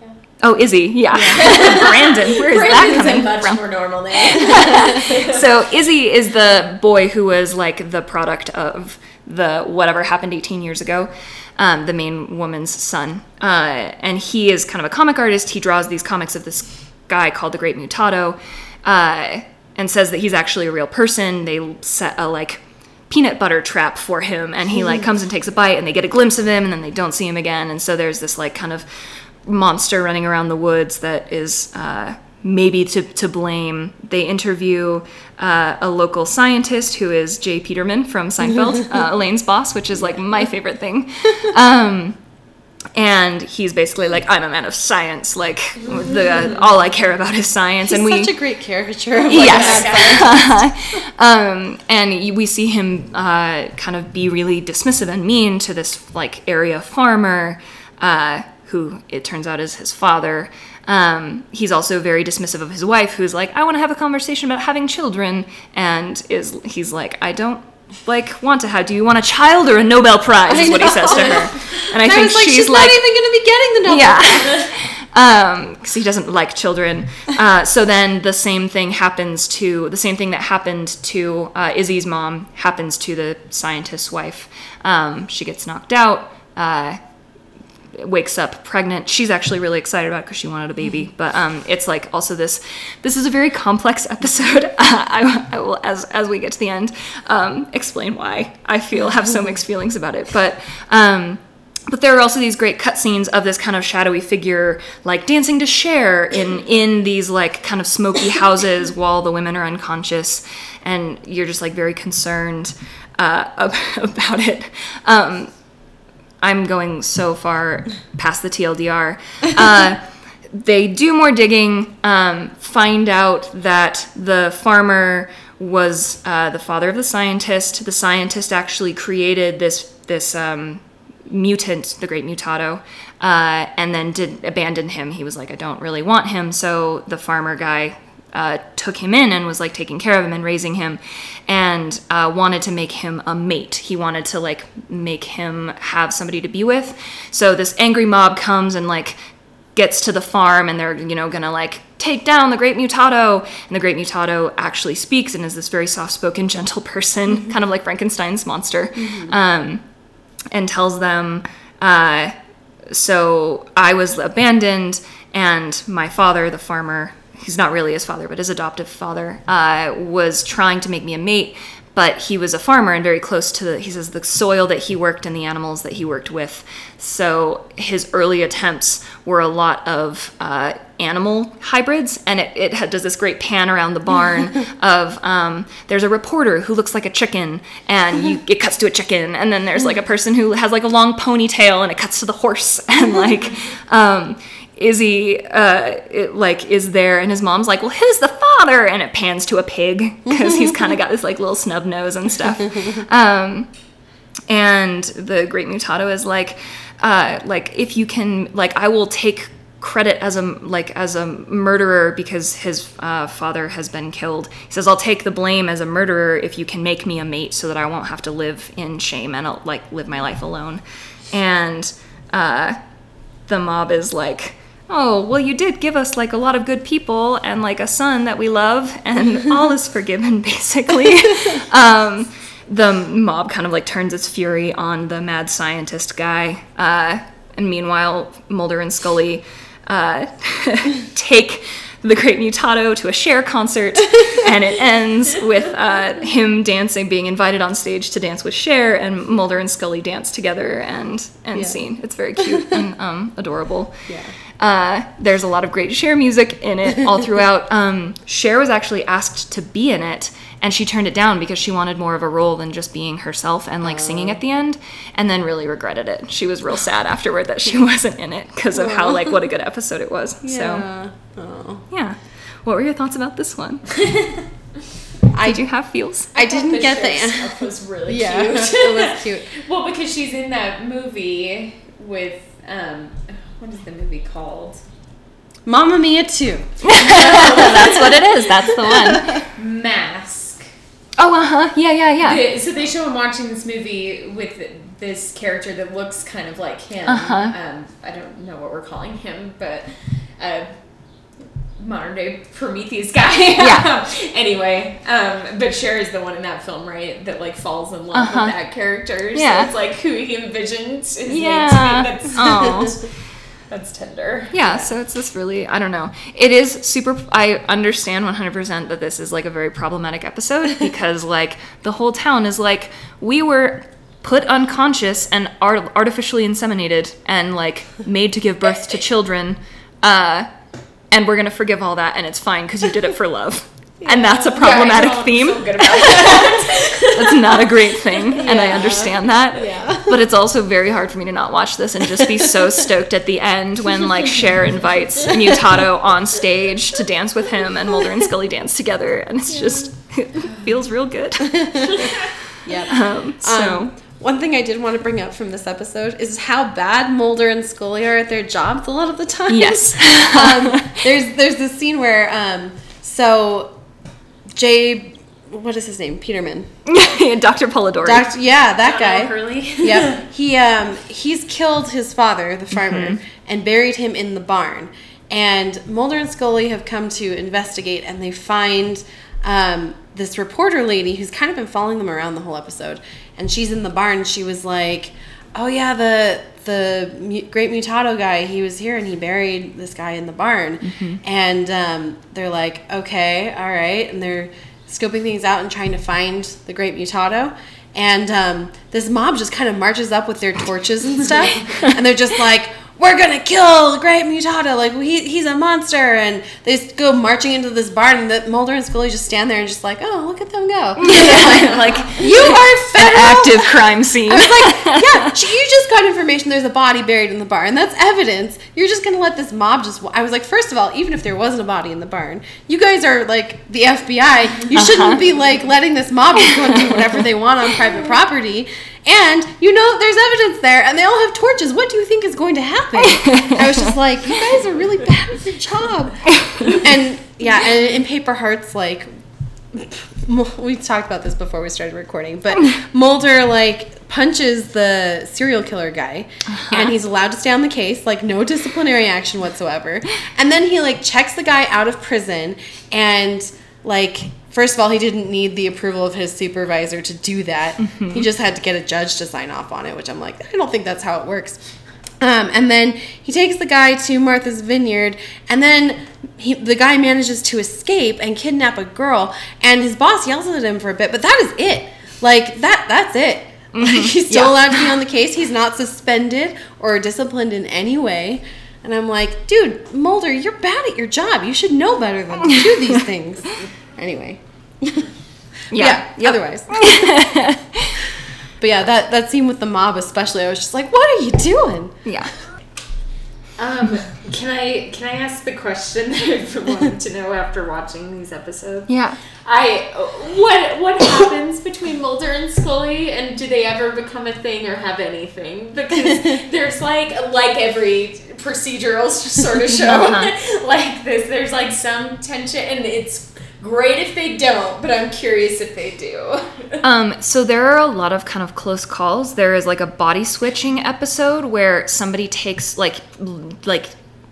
Speaker 2: Yeah.
Speaker 3: Oh, Izzy, yeah. Brandon, where is that
Speaker 2: Brandon's a much
Speaker 3: from?
Speaker 2: more normal name.
Speaker 3: so Izzy is the boy who was like the product of the whatever happened 18 years ago, um, the main woman's son, uh, and he is kind of a comic artist. He draws these comics of this guy called the Great Mutato, uh, and says that he's actually a real person. They set a like peanut butter trap for him and he like comes and takes a bite and they get a glimpse of him and then they don't see him again and so there's this like kind of monster running around the woods that is uh, maybe to, to blame. They interview uh, a local scientist who is J. Peterman from Seinfeld, uh, Elaine's boss, which is like my favorite thing. Um, and he's basically like, I'm a man of science. Like, the all I care about is science.
Speaker 1: He's
Speaker 3: and we
Speaker 1: such a great caricature of like
Speaker 3: yes. um, and we see him uh, kind of be really dismissive and mean to this like area farmer, uh, who it turns out is his father. Um, he's also very dismissive of his wife, who's like, I want to have a conversation about having children, and is he's like, I don't like want to have. Do you want a child or a Nobel Prize? Is what he says to her, and I
Speaker 1: And I
Speaker 3: think
Speaker 1: was like,
Speaker 3: she's,
Speaker 1: she's,
Speaker 3: like,
Speaker 1: not even going to be getting the Nobel
Speaker 3: yeah. um, because he doesn't like children. Uh, so then the same thing happens to the same thing that happened to uh, Izzy's mom happens to the scientist's wife. Um, she gets knocked out. Uh, wakes up pregnant. She's actually really excited about because she wanted a baby. But um, it's like also this. This is a very complex episode. Uh, I, I will, as as we get to the end, um, explain why I feel have so mixed feelings about it. But um, but there are also these great cutscenes of this kind of shadowy figure like dancing to Cher in in these like kind of smoky houses while the women are unconscious and you're just like very concerned uh, about it. Um, I'm going so far past the TLDR. Uh, they do more digging, um, find out that the farmer was uh, the father of the scientist. The scientist actually created this this um, mutant, the Great Mutato, uh, and then did abandon him. He was like, I don't really want him. So the farmer guy uh, took him in and was like taking care of him and raising him and uh, wanted to make him a mate he wanted to like make him have somebody to be with so this angry mob comes and like gets to the farm and they're you know gonna like take down the great mutato and the great mutato actually speaks and is this very soft-spoken gentle person mm-hmm. kind of like frankenstein's monster mm-hmm. um, and tells them uh, so i was abandoned and my father the farmer he's not really his father, but his adoptive father, uh, was trying to make me a mate. But he was a farmer and very close to the, he says, the soil that he worked and the animals that he worked with. So his early attempts were a lot of uh, animal hybrids. And it, it had, does this great pan around the barn of um, there's a reporter who looks like a chicken and you, it cuts to a chicken. And then there's like a person who has like a long ponytail and it cuts to the horse. And like, um, Izzy uh, it, like is there and his mom's like, "Well, who's the father?" and it pans to a pig because he's kind of got this like little snub nose and stuff. Um, and the great mutato is like, uh, like if you can, like I will take credit as a like as a murderer because his uh, father has been killed. He says, "I'll take the blame as a murderer if you can make me a mate, so that I won't have to live in shame and I'll like live my life alone." And uh, the mob is like oh, well, you did give us like a lot of good people and like a son that we love, and all is forgiven, basically. um, the mob kind of like turns its fury on the mad scientist guy. Uh, and meanwhile, Mulder and Scully uh, take the Great Mutato to a Cher concert, and it ends with uh, him dancing, being invited on stage to dance with Cher, and Mulder and Scully dance together and end yeah. scene. It's very cute and um, adorable. Yeah. Uh, there's a lot of great Cher music in it all throughout. Um, Cher was actually asked to be in it, and she turned it down because she wanted more of a role than just being herself and like singing at the end, and then really regretted it. She was real sad afterward that she wasn't in it because of how like what a good episode it was. Yeah. So, oh. yeah. What were your thoughts about this one? I do have feels.
Speaker 2: I, I didn't the get the stuff was really yeah, cute. it was cute. well, because she's in that movie with um, what is the movie called?
Speaker 1: Mamma Mia 2.
Speaker 3: That's what it is. That's the
Speaker 2: one. Mask.
Speaker 3: Oh, uh huh. Yeah, yeah, yeah.
Speaker 2: The, so they show him watching this movie with this character that looks kind of like him. Uh-huh. Um, I don't know what we're calling him, but uh, modern day Prometheus guy. yeah. anyway, um, but Cher is the one in that film, right? That like falls in love uh-huh. with that character. Yeah. So it's like who he envisioned his yeah. name to be. That's That's tender.
Speaker 3: Yeah, so it's this really, I don't know. It is super, I understand 100% that this is like a very problematic episode because like the whole town is like, we were put unconscious and art- artificially inseminated and like made to give birth to children. Uh, and we're gonna forgive all that and it's fine because you did it for love. Yeah. And that's a problematic yeah, theme. that's not a great thing, yeah. and I understand that. Yeah. But it's also very hard for me to not watch this and just be so stoked at the end when like Cher invites Mutato on stage to dance with him, and Mulder and Scully dance together, and it's just it feels real good.
Speaker 1: yeah. Um, so. Um, one thing I did want to bring up from this episode is how bad Mulder and Scully are at their jobs a lot of the time.
Speaker 3: Yes.
Speaker 1: um, there's there's this scene where um, so Jay, what is his name? Peterman.
Speaker 3: Dr. Pollidori.
Speaker 1: Doctor, yeah, that John guy. Hurley. yep. He um he's killed his father, the farmer, mm-hmm. and buried him in the barn. And Mulder and Scully have come to investigate, and they find um, this reporter lady who's kind of been following them around the whole episode. And she's in the barn. She was like, "Oh yeah, the the great mutato guy he was here and he buried this guy in the barn. Mm-hmm. and um, they're like okay all right. And they're scoping things out and trying to find the great mutato and um, this mob just kind of marches up with their torches and stuff. And they're just like we're gonna kill the Great Mutato, like he, he's a monster, and they go marching into this barn, and that Mulder and Scully just stand there and just like, oh, look at them go. Yeah.
Speaker 3: like
Speaker 1: you are
Speaker 3: an
Speaker 1: federal.
Speaker 3: active crime scene.
Speaker 1: I was like, yeah, you just got information. There's a body buried in the barn. That's evidence. You're just gonna let this mob just. I was like, first of all, even if there wasn't a body in the barn, you guys are like the FBI. You shouldn't uh-huh. be like letting this mob just go and do whatever they want on private property. And you know there's evidence there, and they all have torches. What do you think is going to happen? I was just like, you guys are really bad at your job. And yeah, and in Paper Hearts, like we talked about this before we started recording, but Mulder like punches the serial killer guy, uh-huh. and he's allowed to stay on the case, like no disciplinary action whatsoever. And then he like checks the guy out of prison, and like first of all, he didn't need the approval of his supervisor to do that. He just had to get a judge to sign off on it, which I'm like, I don't think that's how it works. Um, and then he takes the guy to Martha's Vineyard, and then he, the guy manages to escape and kidnap a girl. And his boss yells at him for a bit, but that is it. Like that, that's it. Like, he's still
Speaker 3: Yeah.
Speaker 1: allowed to be on the case. He's not suspended or disciplined in any way. And I'm like, dude, Mulder, you're bad at your job. You should know better than to do these things. Anyway, yeah.
Speaker 3: Yep.
Speaker 1: Otherwise. but yeah, that that scene with the mob, especially, I was just like, what are you doing?
Speaker 3: Yeah.
Speaker 2: Um, can I can I ask the question that I've been wanting to know after watching these episodes?
Speaker 3: Yeah.
Speaker 2: I what what happens between Mulder and Scully, and do they ever become a thing or have anything? Because there's like like every procedural sort of show
Speaker 3: Uh-huh.
Speaker 2: like this. There's like some tension, and it's great if they don't, but I'm curious if they do.
Speaker 3: Um, so there are a lot of kind of close calls. There is like a body switching episode where somebody takes like like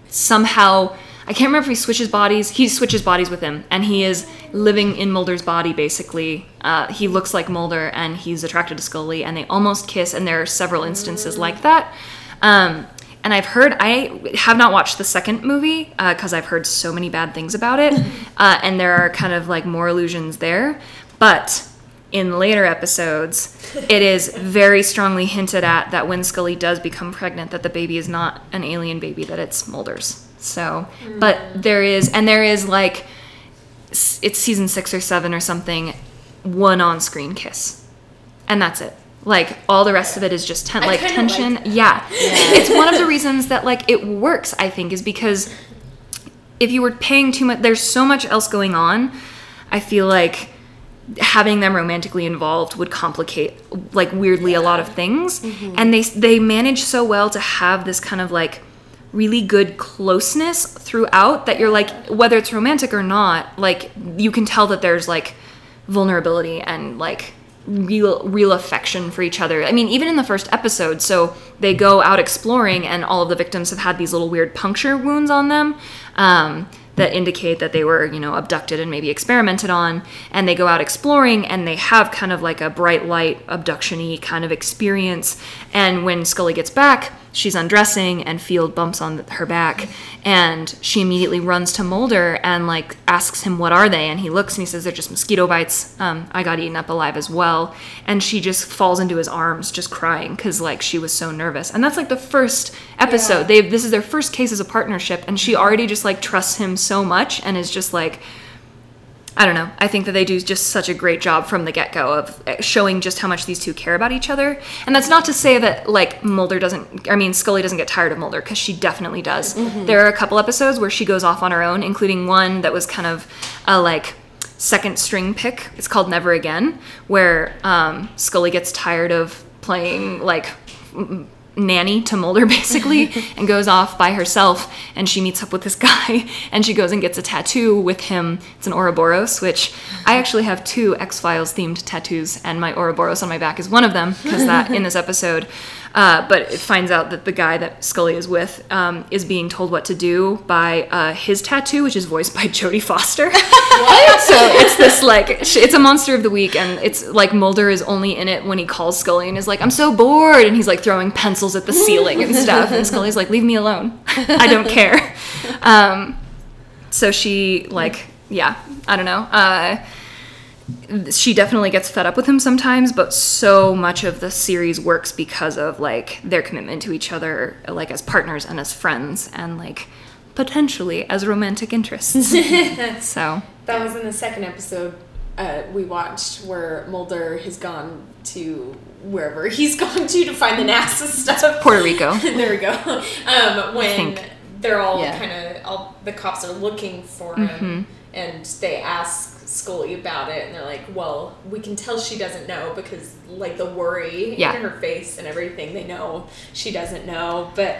Speaker 3: somehow I can't remember if he switches bodies. He switches bodies with him, and he is living in Mulder's body basically. Uh, he looks like Mulder, and he's attracted to Scully, and they almost kiss. And there are several instances like that. Um, and I've heard I have not watched the second movie because I've heard so many bad things about it, uh, and there are kind of like more illusions there. But in later episodes, it is very strongly hinted at that when Scully does become pregnant, that the baby is not an alien baby, that it's Mulder's. So, but there is, and there is like, it's season six or seven or something, one on-screen kiss, and that's it. Like all the rest of it is just ten- like tension.
Speaker 2: like
Speaker 3: yeah, it's one of the reasons that like it works. I think is because if you were paying too much, there's so much else going on. I feel like having them romantically involved would complicate like weirdly a lot of things and they they manage so well to have this kind of like really good closeness throughout that you're like whether it's romantic or not like you can tell that there's like vulnerability and like real real affection for each other. I mean, even in the first episode, so they go out exploring and all of the victims have had these little weird puncture wounds on them. Um, that indicate that they were, you know, abducted and maybe experimented on. And they go out exploring and they have kind of like a bright light abduction kind of experience. And when Scully gets back, she's undressing and Field bumps on her back. And she immediately runs to Mulder and like asks him, What are they? And he looks and he says, They're just mosquito bites. Um, I got eaten up alive as well. And she just falls into his arms, just crying because like she was so nervous. And that's like the first episode. They this is their first case as a partnership. And she already just like trusts him so much and is just like, I don't know. I think that they do just such a great job from the get go of uh, showing just how much these two care about each other. And that's not to say that like Mulder doesn't. I mean, Scully doesn't get tired of Mulder because she definitely does. There are a couple episodes where she goes off on her own, including one that was kind of a like second string pick. It's called Never Again, where um, Scully gets tired of playing like nanny to Mulder basically and goes off by herself and she meets up with this guy and she goes and gets a tattoo with him. It's an Ouroboros, which I actually have two X-Files themed tattoos and my Ouroboros on my back is one of them because that in this episode. Uh, but it finds out that the guy that Scully is with um, is being told what to do by uh, his tattoo, which is voiced by Jodie Foster. What? so it's this like it's a monster of the week, and it's like Mulder is only in it when he calls Scully and is like, "I'm so bored," and he's like throwing pencils at the ceiling and stuff, and Scully's like, "Leave me alone, I don't care." Um, so she like yeah, I don't know. Uh, she definitely gets fed up with him sometimes, but so much of the series works because of like their commitment to each other, like as partners and as friends, and like potentially as romantic interests. so
Speaker 2: That was in the second episode uh, we watched where Mulder has gone to wherever he's gone to to find the NASA stuff.
Speaker 3: Puerto Rico.
Speaker 2: there we go. Um, when they're all
Speaker 1: Yeah.
Speaker 2: kind of all the cops are looking for him,
Speaker 3: Mm-hmm.
Speaker 2: and they ask Scully about it, and they're like, "Well, we can tell she doesn't know because like the worry
Speaker 3: Yeah.
Speaker 2: in her face and everything. They know she doesn't know, but."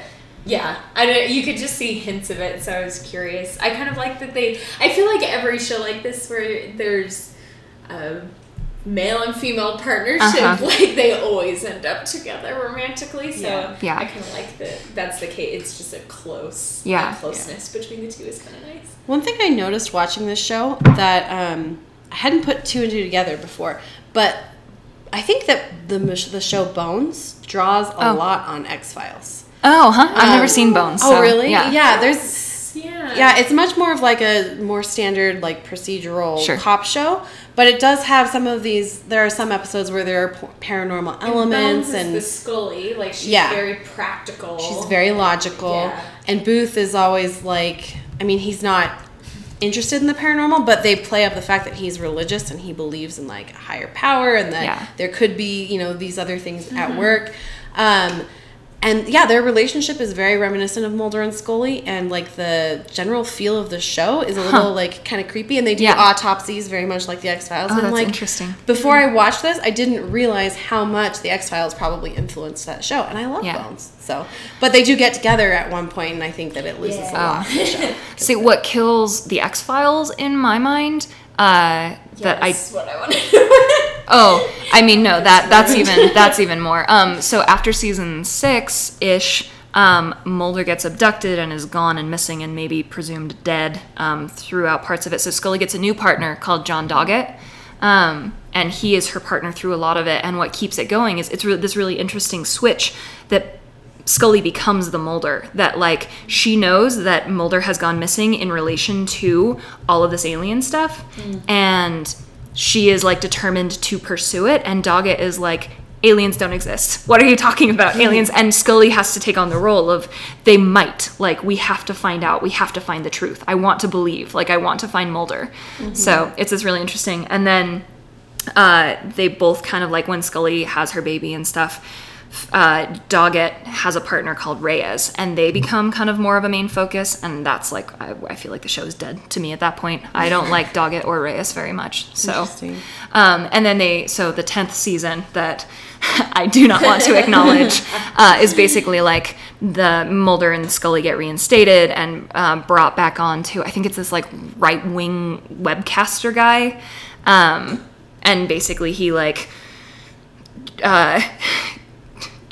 Speaker 2: Yeah, I don't, you could just see hints of it, so I was curious. I kind of like that they. I feel like every show like this where there's a male and female partnership,
Speaker 3: Uh-huh.
Speaker 2: like they always end up together romantically. So
Speaker 1: Yeah.
Speaker 3: Yeah.
Speaker 2: I kind of like that. That's the case. It's just a close,
Speaker 3: Yeah.
Speaker 2: that closeness between the two is kind of nice.
Speaker 1: One thing I noticed watching this show that um, I hadn't put two and two together before, but I think that the the show Bones draws a
Speaker 3: Oh.
Speaker 1: lot on X Files.
Speaker 3: Oh, huh? I've never
Speaker 1: Um,
Speaker 3: seen Bones.
Speaker 1: Oh,
Speaker 3: so,
Speaker 1: really?
Speaker 3: Yeah.
Speaker 1: Yeah. There's
Speaker 2: Yeah.
Speaker 1: yeah, it's much more of like a more standard like procedural
Speaker 3: Sure.
Speaker 1: cop show, but it does have some of these. There are some episodes where there are paranormal elements
Speaker 2: Bones is
Speaker 1: and
Speaker 2: the Scully, like she's
Speaker 1: Yeah.
Speaker 2: very practical.
Speaker 1: She's very logical.
Speaker 2: Yeah.
Speaker 1: And Booth is always like, I mean, he's not interested in the paranormal, but they play up the fact that he's religious and he believes in like a higher power and that
Speaker 3: Yeah.
Speaker 1: there could be, you know, these other things at work. Um, and yeah, their relationship is very reminiscent of Mulder and Scully, and like the general feel of the show is a little like kind of creepy. And they do
Speaker 3: Yeah.
Speaker 1: autopsies very much like the X Files.
Speaker 3: Oh,
Speaker 1: and
Speaker 3: that's
Speaker 1: like,
Speaker 3: interesting.
Speaker 1: Before hmm. I watched this, I didn't realize how much the X Files probably influenced that show, and I love
Speaker 3: Yeah.
Speaker 1: Bones. So, but they do get together at one point, and I think that it loses a
Speaker 2: Yeah.
Speaker 1: lot. of the show.
Speaker 3: See, what kills the X Files in my mind, uh, that I
Speaker 2: That's what I want to
Speaker 3: Oh, I mean no, that that's even that's even more. Um, so after season six ish, um, Mulder gets abducted and is gone and missing and maybe presumed dead um, throughout parts of it. So Scully gets a new partner called John Doggett. Um, and he is her partner through a lot of it. And what keeps it going is it's re- this really interesting switch that Scully becomes the Mulder. That like she knows that Mulder has gone missing in relation to all of this alien stuff, and she is like determined to pursue it. And Doggett is like, aliens don't exist. What are you talking about, aliens? And Scully has to take on the role of they might. Like we have to find out. We have to find the truth. I want to believe. Like I want to find Mulder. So it's this really interesting. And then uh, they both kind of like when Scully has her baby and stuff. Uh, Doggett has a partner called Reyes, and they become kind of more of a main focus. And that's like I, I feel like the show is dead to me at that point. I don't like Doggett or Reyes very much. So, um, and then they so the tenth season that I do not want to acknowledge uh, is basically like the Mulder and Scully get reinstated and um, brought back on to I think it's this like right wing webcaster guy, um, and basically he like uh,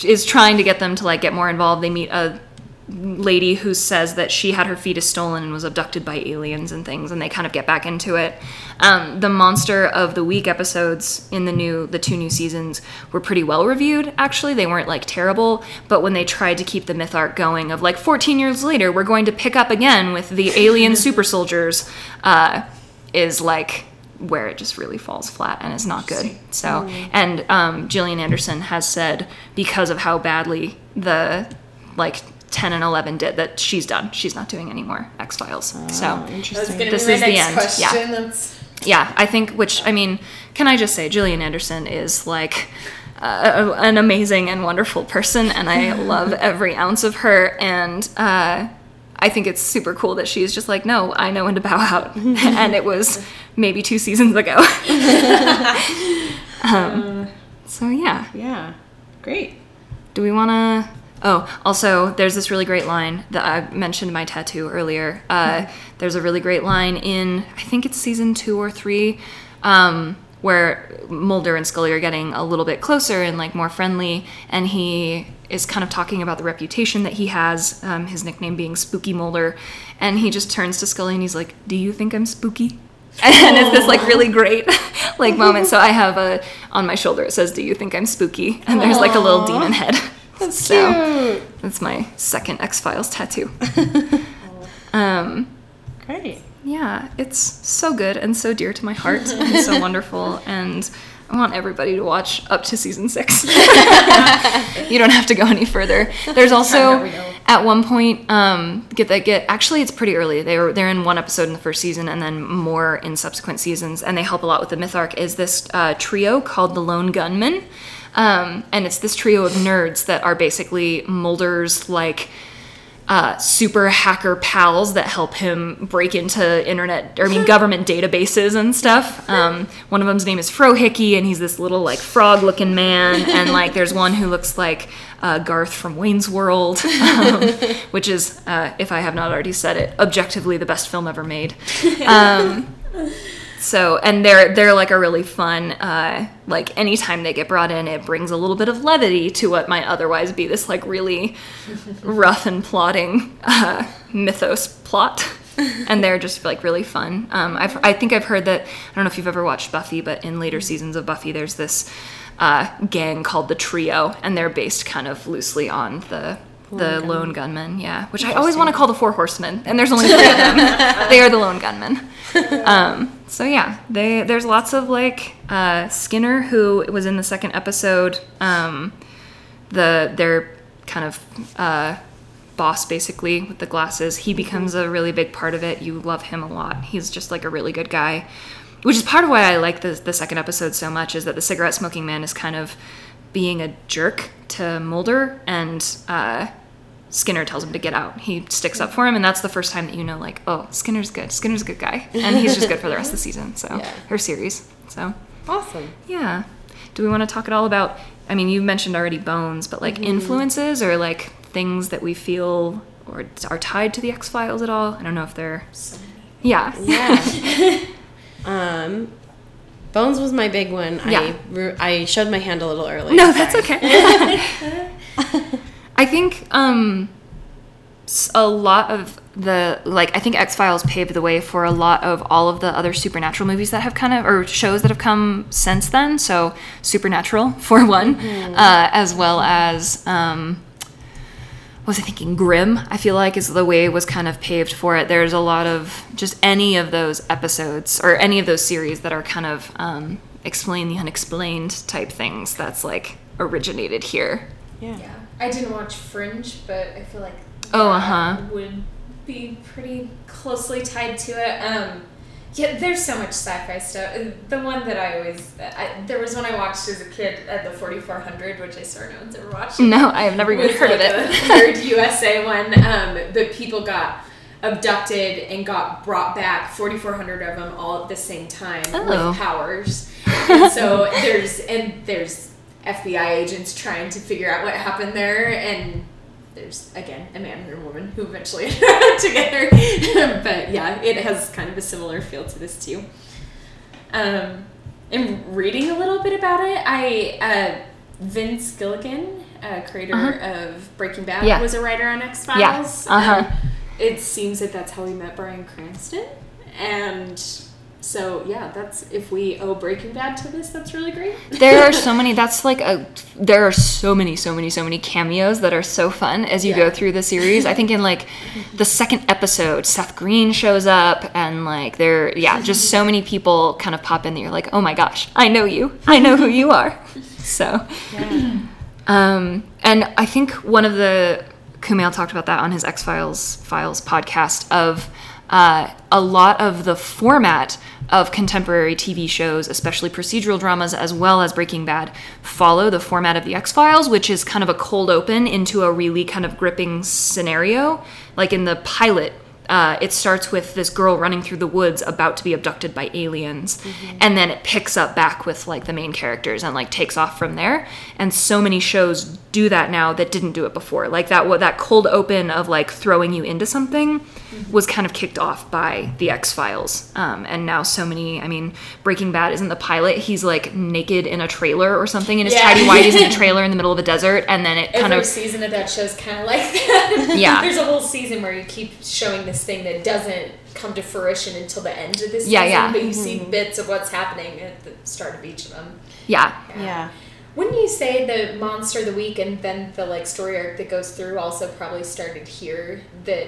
Speaker 3: is trying to get them to like get more involved. They meet a lady who says that she had her fetus stolen and was abducted by aliens and things, and they kind of get back into it. Um, the monster of the week episodes in the new the two new seasons were pretty well reviewed. Actually, they weren't like terrible, but when they tried to keep the myth arc going of like 14 years later, we're going to pick up again with the alien super soldiers, uh, is like where it just really falls flat and is not good. So, and um, Gillian Anderson has said because of how badly the like 10 and 11 did that she's done. She's not doing any more X Files. so,
Speaker 1: Interesting.
Speaker 3: This
Speaker 2: be my
Speaker 3: is the
Speaker 2: next
Speaker 3: end,
Speaker 2: question.
Speaker 3: yeah.
Speaker 2: That's
Speaker 3: yeah, I think, which, I mean, can I just say, Gillian Anderson is like uh, an amazing and wonderful person, and I love every ounce of her. And uh, I think it's super cool that she's just like, no, I know when to bow out. and it was maybe two seasons ago. um, so, yeah.
Speaker 1: Yeah. Great.
Speaker 3: Do we want to? Oh, also, there's this really great line that I mentioned my tattoo earlier. Uh, there's a really great line in, I think it's season two or three, um, where Mulder and Scully are getting a little bit closer and like more friendly, and he is kind of talking about the reputation that he has, um, his nickname being Spooky Mulder, and he just turns to Scully and he's like, "Do you think I'm spooky?" and it's this like really great like moment. So I have a on my shoulder it says, "Do you think I'm spooky?" And there's like a little demon head.
Speaker 1: That's
Speaker 3: so
Speaker 1: cute.
Speaker 3: that's my second X Files tattoo. um,
Speaker 1: Great.
Speaker 3: Yeah. it's so good and so dear to my heart and so wonderful. And I want everybody to watch up to season six. you don't have to go any further. There's also at one point um, get that get actually it's pretty early. They were they're in one episode in the first season and then more in subsequent seasons, and they help a lot with the myth arc. Is this uh, trio called the Lone Gunmen? Um, and it's this trio of nerds that are basically Mulder's like uh, super hacker pals that help him break into internet, or I mean government databases and stuff. Um, one of them's name is Frohickey, and he's this little like frog-looking man. And like there's one who looks like uh, Garth from Wayne's World, um, which is, uh, if I have not already said it, objectively the best film ever made. Um, so and they're they're like a really fun uh, like anytime they get brought in it brings a little bit of levity to what might otherwise be this like really rough and plotting uh, mythos plot. And they're just like really fun. Um, I've, i think i've heard that i don't know if you've ever watched buffy but in later seasons of buffy there's this uh, gang called the trio and they're based kind of loosely on the the lone gunmen yeah. Which i always want to call the four horsemen and there's only three of them. They are the lone gunmen. Um, so yeah, they there's lots of like uh, Skinner who was in the second episode. Um, the their kind of uh, boss basically with the glasses. He becomes a really big part of it. You love him a lot. He's just like a really good guy, which is part of why I like the the second episode so much. Is that the cigarette smoking man is kind of being a jerk to Mulder and. Uh, Skinner tells him to get out. He sticks up for him, and that's the first time that you know, like, oh, Skinner's good. Skinner's a good guy, and he's just good for the rest of the season. So,
Speaker 1: Yeah.
Speaker 3: her series. So,
Speaker 1: Awesome.
Speaker 3: yeah. Do we want to talk at all about? I mean, you mentioned already Bones, but like influences or like things that we feel or are tied to the X Files at all? I don't know if they're. Yeah.
Speaker 1: Yeah. um, Bones was my big one.
Speaker 3: Yeah.
Speaker 1: I I showed my hand a little early.
Speaker 3: No, that's okay. I think um, s- a lot of the like I think X Files paved the way for a lot of all of the other supernatural movies that have kind of or shows that have come since then. So Supernatural for one, uh, as well as um, was I thinking? Grimm? I feel like is the way it was kind of paved for it. There's a lot of just any of those episodes or any of those series that are kind of um, explain the unexplained type things. That's like originated here.
Speaker 1: Yeah.
Speaker 2: Yeah, I didn't watch Fringe, but I feel like
Speaker 3: Oh,
Speaker 2: that
Speaker 3: uh-huh.
Speaker 2: would be pretty closely tied to it. Um, yeah, there's so much sci-fi stuff. Uh, The one that I always, I, there was one I watched as a kid at the 4400, which I swear no one's ever watched.
Speaker 3: No, I have never even heard of it.
Speaker 2: a third USA one. Um, the people got abducted and got brought back, 4,400 of them all at the same time
Speaker 3: Oh.
Speaker 2: with powers. And so there's and there's FBI agents trying to figure out what happened there, and there's again a man and a woman who eventually end up together. but yeah, it has kind of a similar feel to this too. Um, and reading a little bit about it, I uh, Vince Gilligan, uh, creator
Speaker 3: Uh-huh.
Speaker 2: of Breaking Bad,
Speaker 3: Yeah.
Speaker 2: was a writer on X Files.
Speaker 3: Yeah, uh-huh.
Speaker 2: it seems that that's how we met Bryan Cranston, and so yeah, that's if we owe Breaking Bad to this, that's really great.
Speaker 3: there are so many that's like a there are so many so many so many cameos that are so fun as you
Speaker 2: Yeah.
Speaker 3: go through the series i think in like the second episode seth green shows up and like there yeah just so many people kind of pop in that you're like oh my gosh i know you i know who you are so um and i think one of the kumail talked about that on his x files files podcast of uh, a lot of the format of contemporary TV shows, especially procedural dramas as well as Breaking Bad, follow the format of The X Files, which is kind of a cold open into a really kind of gripping scenario. Like in the pilot, uh, it starts with this girl running through the woods about to be abducted by aliens. And then it picks up back with like the main characters and like takes off from there. And so many shows do that now that didn't do it before. Like that what that cold open of like throwing you into something was kind of kicked off by the x-files. Um, and now so many i mean breaking bad isn't the pilot. He's like naked in a trailer or something and his
Speaker 2: Yeah.
Speaker 3: tidy whities in a trailer in the middle of a desert and then it kind
Speaker 2: Every
Speaker 3: of
Speaker 2: season of that show's kind of like that.
Speaker 3: Yeah.
Speaker 2: There's a whole season where you keep showing this thing that doesn't come to fruition until the end of this
Speaker 3: Yeah,
Speaker 2: season,
Speaker 3: yeah.
Speaker 2: but you see bits of what's happening at the start of each of them.
Speaker 3: yeah
Speaker 1: Yeah.
Speaker 2: Wouldn't you say the monster of the week and then the like story arc that goes through also probably started here? That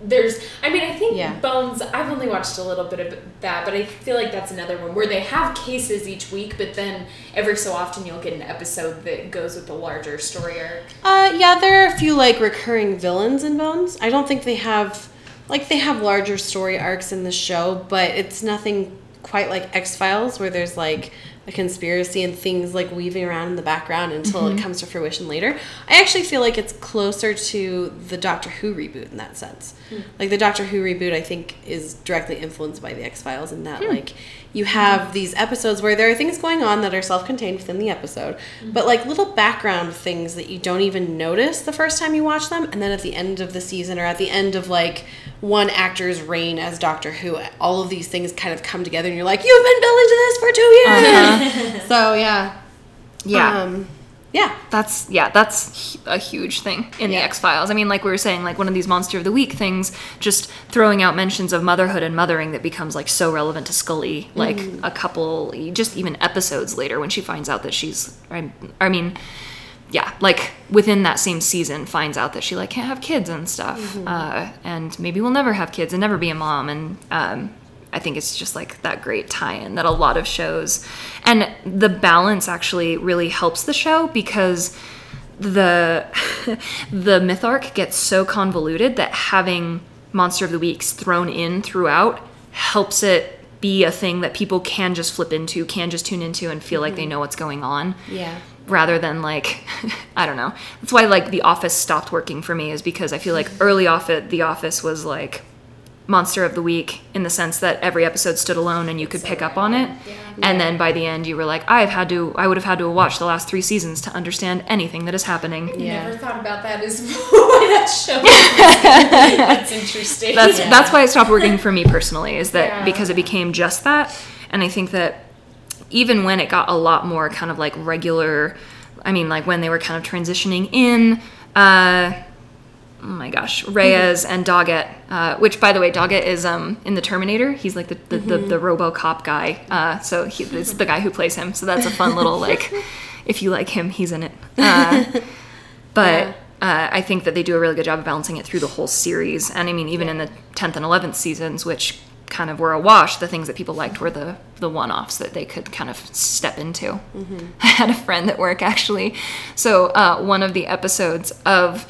Speaker 2: there's I mean I think
Speaker 1: Yeah.
Speaker 2: Bones I've only watched a little bit of that, but I feel like that's another one where they have cases each week, but then every so often you'll get an episode that goes with the larger story arc.
Speaker 1: Uh, yeah, there are a few like recurring villains in Bones. I don't think they have like they have larger story arcs in the show, but it's nothing quite like X Files where there's like a conspiracy and things like weaving around in the background until it mm-hmm. comes to fruition later. I actually feel like it's closer to the Doctor Who reboot in that sense. Hmm. Like the Doctor Who reboot, I think is directly influenced by the X Files in that hmm. like you have these episodes where there are things going on that are self-contained within the episode, but like little background things that you don't even notice the first time you watch them, and then at the end of the season or at the end of like one actor's reign as Doctor Who, all of these things kind of come together, and you're like, you've been building to this for two years. so yeah,
Speaker 3: Yeah.
Speaker 1: um, yeah,
Speaker 3: That's yeah, that's a huge thing in
Speaker 1: Yeah.
Speaker 3: the X Files. I mean, like we were saying, like one of these Monster of the Week things, just throwing out mentions of motherhood and mothering that becomes like so relevant to Scully. Like a couple, just even episodes later when she finds out that she's, I, I mean, yeah, like within that same season, finds out that she like can't have kids and stuff, uh, and maybe will never have kids and never be a mom. And um, I think it's just like that great tie-in that a lot of shows, and the balance actually really helps the show because the the myth arc gets so convoluted that having monster of the weeks thrown in throughout helps it be a thing that people can just flip into can just tune into and feel like they mm-hmm. know what's going on.
Speaker 1: Yeah.
Speaker 3: rather than like i don't know. That's why like the office stopped working for me is because i feel like early off it the office was like monster of the week in the sense that every episode stood alone and you could pick up on it and then by the end you were like i've had to i would have had to watch the last three seasons to understand anything that is happening
Speaker 1: Yeah.
Speaker 2: Never thought about that as why that show. that's interesting.
Speaker 3: that's
Speaker 1: Yeah.
Speaker 3: that's why it stopped working for me personally is that
Speaker 2: Yeah.
Speaker 3: because it became just that and i think that even when it got a lot more kind of like regular i mean like when they were kind of transitioning in uh oh my gosh reyes and doggett uh, which by the way doggett is um in the terminator. He's like the the, the, the robocop guy. Uh so he, it's the guy who plays him. So that's a fun little like if you like him he's in it. Uh, but uh, I think that they do a really good job of balancing it through the whole series. And I mean, even in the 10th and 11th seasons, which kind of were a wash, the things that people liked were the, the one offs that they could kind of step into. I had a friend at work actually. So, uh, one of the episodes of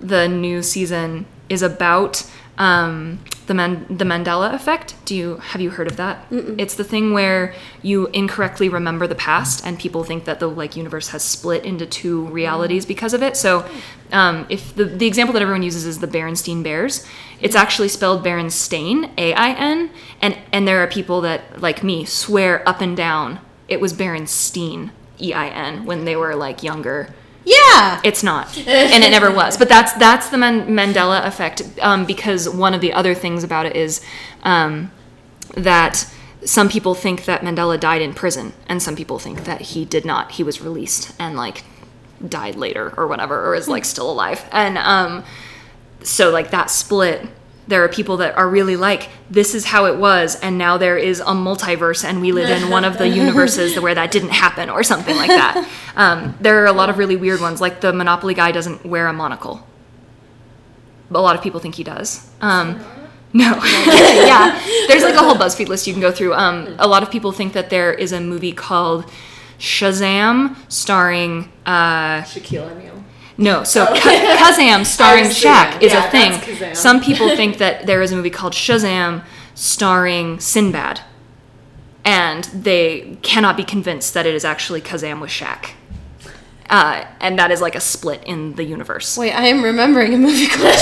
Speaker 3: the new season is about um, the Man- the Mandela effect. Do you have you heard of that? It's the thing where you incorrectly remember the past, and people think that the like universe has split into two realities because of it. So, um, if the the example that everyone uses is the Berenstein Bears, it's actually spelled Berenstain, A I N, and and there are people that like me swear up and down it was Berenstein, E I N, when they were like younger.
Speaker 1: Yeah.
Speaker 3: It's not, and it never was. But that's that's the Man- Mandela effect um, because one of the other things about it is um, that some people think that Mandela died in prison, and some people think that he did not. He was released and like died later or whatever, or is like still alive. And um, so like that split there are people that are really like this is how it was and now there is a multiverse and we live in one of the universes where that didn't happen or something like that. Um, there are a lot of really weird ones like the monopoly guy doesn't wear a monocle. A lot of people think he does. Um, no. Yeah. There's like a whole buzzfeed list you can go through. Um, a lot of people think that there is a movie called shazam starring uh,
Speaker 2: Shaquille O'Neal.
Speaker 3: No, so Ka- Kazam starring
Speaker 2: I
Speaker 3: Shaq is
Speaker 2: yeah,
Speaker 3: a thing. Some people think that there is a movie called Shazam starring Sinbad, and they cannot be convinced that it is actually Kazam with Shaq. Uh, and that is like a split in the universe.
Speaker 1: Wait, I am remembering a movie called.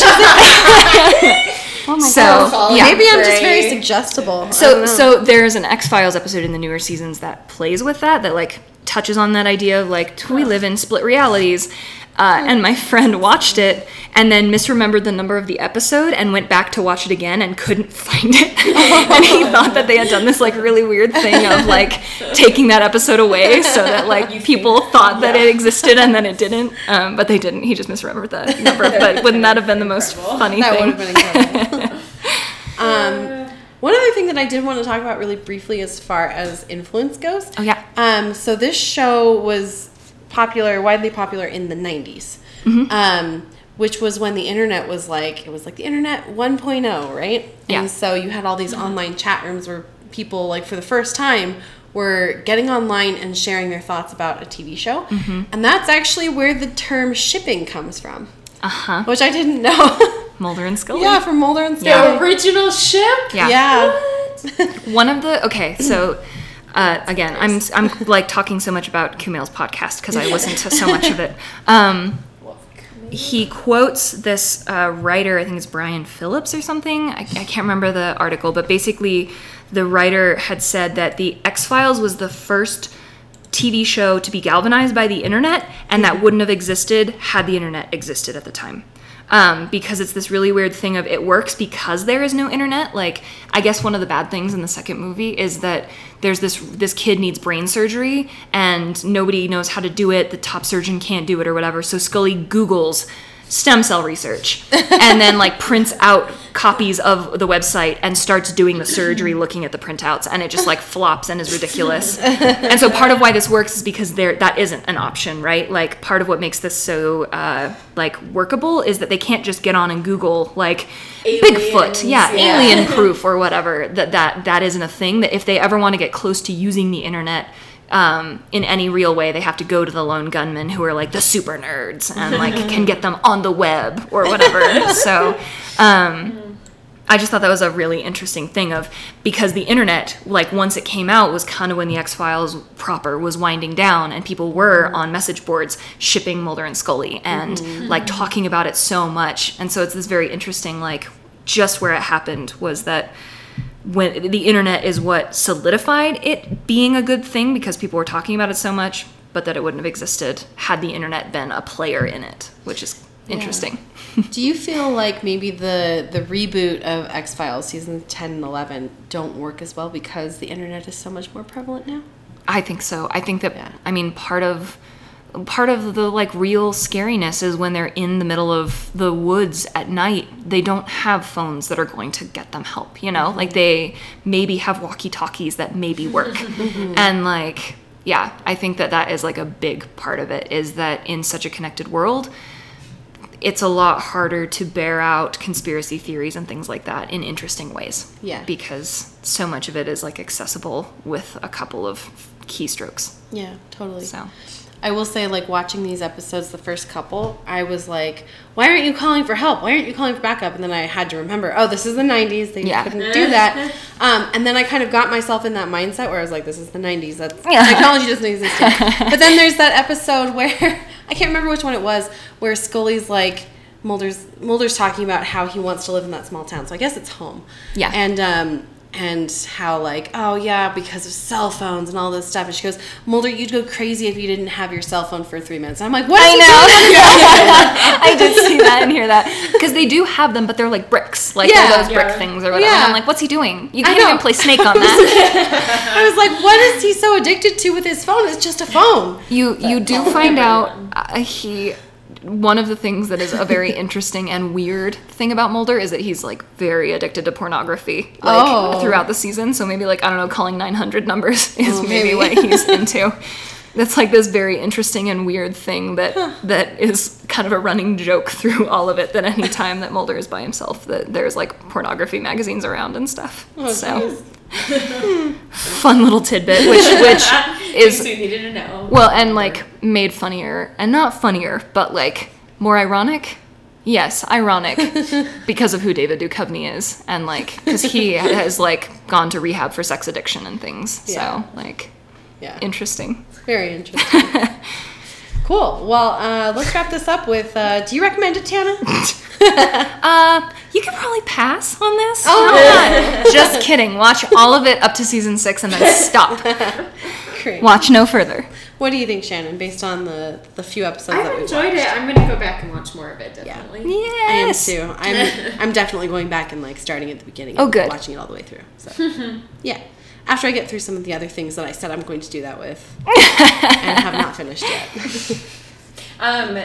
Speaker 1: oh my
Speaker 3: So,
Speaker 2: God.
Speaker 3: yeah.
Speaker 1: Maybe I'm just very suggestible.
Speaker 3: So so there's an X Files episode in the newer seasons that plays with that that like touches on that idea of like do we live in split realities. Uh, and my friend watched it and then misremembered the number of the episode and went back to watch it again and couldn't find it. and he thought that they had done this like really weird thing of like taking that episode away so that like people thought that it existed and then it didn't. Um, but they didn't. He just misremembered the number. But wouldn't that have been the most funny
Speaker 1: that
Speaker 3: thing?
Speaker 1: would have been incredible. um, one other thing that I did want to talk about really briefly, as far as influence goes.
Speaker 3: Oh, yeah.
Speaker 1: Um, so this show was popular, widely popular in the '90s,
Speaker 3: Mm-hmm.
Speaker 1: um, which was when the internet was like it was like the internet 1.0, right?
Speaker 3: Yeah.
Speaker 1: And so you had all these online chat rooms where people like for the first time were getting online and sharing their thoughts about a TV show. And that's actually where the term shipping comes from,
Speaker 3: Uh huh.
Speaker 1: which I didn't know.
Speaker 3: Mulder and Scully.
Speaker 1: yeah, from Mulder and Scully.
Speaker 3: Yeah.
Speaker 2: The original ship?
Speaker 3: Yeah.
Speaker 1: Yeah.
Speaker 3: One of the okay, so uh, again, I'm I'm like talking so much about Kumail's podcast because I listen to so much of it. Um, he quotes this uh, writer, I think it's Brian Phillips or something. I, I can't remember the article, but basically, the writer had said that the X Files was the first TV show to be galvanized by the internet, and that wouldn't have existed had the internet existed at the time. Um, because it's this really weird thing of it works because there is no internet. Like, I guess one of the bad things in the second movie is that there's this this kid needs brain surgery and nobody knows how to do it. The top surgeon can't do it or whatever. So Scully Google's stem cell research and then like prints out copies of the website and starts doing the surgery looking at the printouts and it just like flops and is ridiculous and so part of why this works is because there that isn't an option right like part of what makes this so uh, like workable is that they can't just get on and google like bigfoot yeah,
Speaker 2: yeah.
Speaker 3: alien proof or whatever that that that isn't a thing that if they ever want to get close to using the internet um, in any real way, they have to go to the lone gunmen who are like the super nerds and like can get them on the web or whatever. so, um, I just thought that was a really interesting thing of because the internet, like once it came out, was kind of when the X Files proper was winding down, and people were on message boards shipping Mulder and Scully and like talking about it so much. And so it's this very interesting, like just where it happened was that when the internet is what solidified it being a good thing because people were talking about it so much, but that it wouldn't have existed had the internet been a player in it, which is interesting.
Speaker 1: Do you feel like maybe the the reboot of X Files season 10 and 11 don't work as well because the internet is so much more prevalent now?
Speaker 3: I think so. I think that
Speaker 1: Yeah.
Speaker 3: I mean part of part of the like real scariness is when they're in the middle of the woods at night they don't have phones that are going to get them help you know? Like they maybe have walkie talkies that maybe work. And like yeah i think that that is like a big part of it is that in such a connected world it's a lot harder to bear out conspiracy theories and things like that in interesting ways.
Speaker 1: Yeah.
Speaker 3: because so much of it is like accessible with a couple of keystrokes.
Speaker 1: Yeah, totally.
Speaker 3: so
Speaker 1: I will say, like, watching these episodes, the first couple, I was like, why aren't you calling for help? Why aren't you calling for backup? And then I had to remember, oh, this is the 90s. They
Speaker 3: Yeah.
Speaker 1: couldn't do that. Um, and then I kind of got myself in that mindset where I was like, this is the 90s. That's,
Speaker 3: Yeah.
Speaker 1: Technology doesn't exist yet. but then there's that episode where, I can't remember which one it was, where Scully's like, Mulder's Mulder's talking about how he wants to live in that small town. So I guess it's home.
Speaker 3: Yeah.
Speaker 1: And um and how like oh yeah because of cell phones and all this stuff and she goes Mulder you'd go crazy if you didn't have your cell phone for three minutes and I'm like what
Speaker 3: I
Speaker 1: he
Speaker 3: know. I did see that and hear that because they do have them, but they're like bricks, like
Speaker 1: Yeah.
Speaker 3: they're those brick things or whatever.
Speaker 1: Yeah.
Speaker 3: And I'm like, what's he doing? You can't even play Snake on that.
Speaker 1: I was like what is he so addicted to with his phone it's just a phone
Speaker 3: you you do find out uh, he. One of the things that is a very interesting and weird thing about Mulder is that he's like very addicted to pornography, like
Speaker 1: Oh.
Speaker 3: throughout the season. So maybe like I don't know, calling 900 numbers is
Speaker 1: Oh,
Speaker 3: maybe
Speaker 1: maybe.
Speaker 3: what he's into. That's like this very interesting and weird thing that that is kind of a running joke through all of it. That any time that Mulder is by himself, that there's like pornography magazines around and stuff.
Speaker 1: Oh,
Speaker 3: so fun little tidbit, which which
Speaker 2: Is you needed to know.
Speaker 3: well and like made funnier and not funnier, but like more ironic. Yes, ironic because of who David Duchovny is, and like because he has like gone to rehab for sex addiction and things.
Speaker 1: Yeah.
Speaker 3: So like
Speaker 1: yeah
Speaker 3: interesting.
Speaker 1: very interesting cool well uh, let's wrap this up with uh, do you recommend it Tana
Speaker 3: Uh, you could probably pass on this.
Speaker 1: Oh.
Speaker 3: Just kidding. Watch all of it up to season six and then stop.
Speaker 1: Great
Speaker 3: Watch no further.
Speaker 1: what do you think Shannon based on the the few episodes that
Speaker 2: I've
Speaker 1: we've
Speaker 2: enjoyed
Speaker 1: watched?
Speaker 2: it. I'm gonna go back and watch more of it. Definitely.
Speaker 1: Yeah, I am too. I'm I'm definitely going back and like starting at the beginning.
Speaker 3: Oh,
Speaker 1: and
Speaker 3: good.
Speaker 1: Watching it all the way through. So yeah. After I get through some of the other things that I said I'm going to do that with, and have not finished yet.
Speaker 2: Um,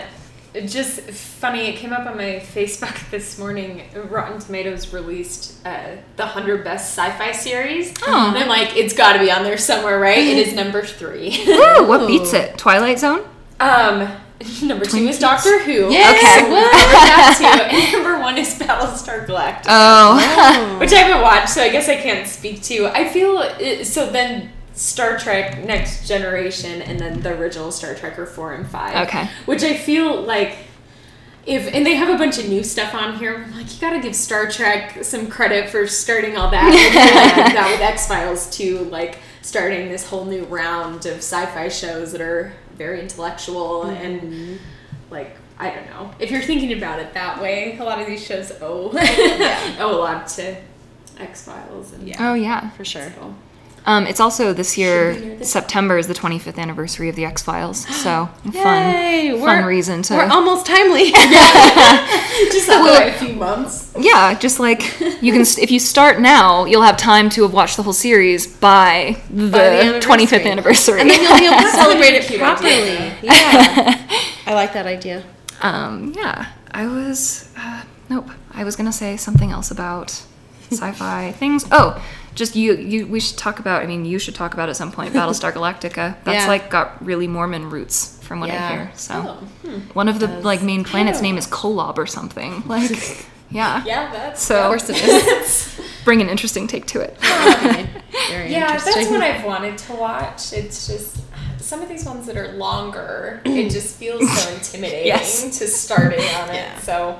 Speaker 2: just funny. It came up on my Facebook this morning. Rotten Tomatoes released uh, the hundred best sci-fi series,
Speaker 3: Oh.
Speaker 2: and I'm like, it's got to be on there somewhere, right? It is number three.
Speaker 3: Ooh, what beats it? Twilight Zone?
Speaker 2: um, Number two is Doctor Who.
Speaker 1: Yeah,
Speaker 3: Okay.
Speaker 2: We'll cover that too. And number one is Battlestar Galactica.
Speaker 3: Oh.
Speaker 2: which I haven't watched, so I guess I can't speak to. I feel so. Then Star Trek: Next Generation, and then the original Star Trek are four and five.
Speaker 3: Okay.
Speaker 2: Which I feel like. If, and they have a bunch of new stuff on here. I'm like, you gotta give Star Trek some credit for starting all that. And I feel like that with X Files too, like starting this whole new round of sci-fi shows that are very intellectual and mm-hmm. like I don't know. If you're thinking about it that way, a lot of these shows owe owe a lot to X Files and
Speaker 1: Yeah.
Speaker 3: Oh yeah.
Speaker 1: for sure.
Speaker 2: so.
Speaker 3: Um, it's also this year.
Speaker 2: near
Speaker 3: September is the 25th anniversary of the X Files, so fun,
Speaker 1: Yay,
Speaker 3: fun
Speaker 1: we're-
Speaker 3: reason to.
Speaker 1: We're almost timely.
Speaker 2: just have to wait a few months.
Speaker 3: yeah, just like you can. If you start now, you'll have time to have watched the whole series by the,
Speaker 1: the
Speaker 3: 25th anniversary.
Speaker 1: and then you'll be able to celebrate it properly.
Speaker 2: idea.
Speaker 1: Yeah, I like that idea.
Speaker 3: um, yeah, I was. Uh, nope, I was gonna say something else about sci-fi things. Oh, just you. You. We should talk about. I mean, you should talk about at some point Battlestar Galactica. That's
Speaker 1: Yeah.
Speaker 3: like got really Mormon roots from what
Speaker 1: Yeah.
Speaker 3: I hear. So.
Speaker 2: Oh, hmm.
Speaker 3: One of the
Speaker 1: does.
Speaker 3: like main planets' name is Kolob or something. Like, yeah.
Speaker 2: Yeah, that's
Speaker 3: So-
Speaker 1: Of course it is.
Speaker 3: Bring an interesting take to it.
Speaker 2: Yeah, that's what I've wanted to watch. It's just some of these ones that are longer. it just feels so intimidating
Speaker 3: Yes.
Speaker 2: to start it on it.
Speaker 1: Yeah.
Speaker 2: So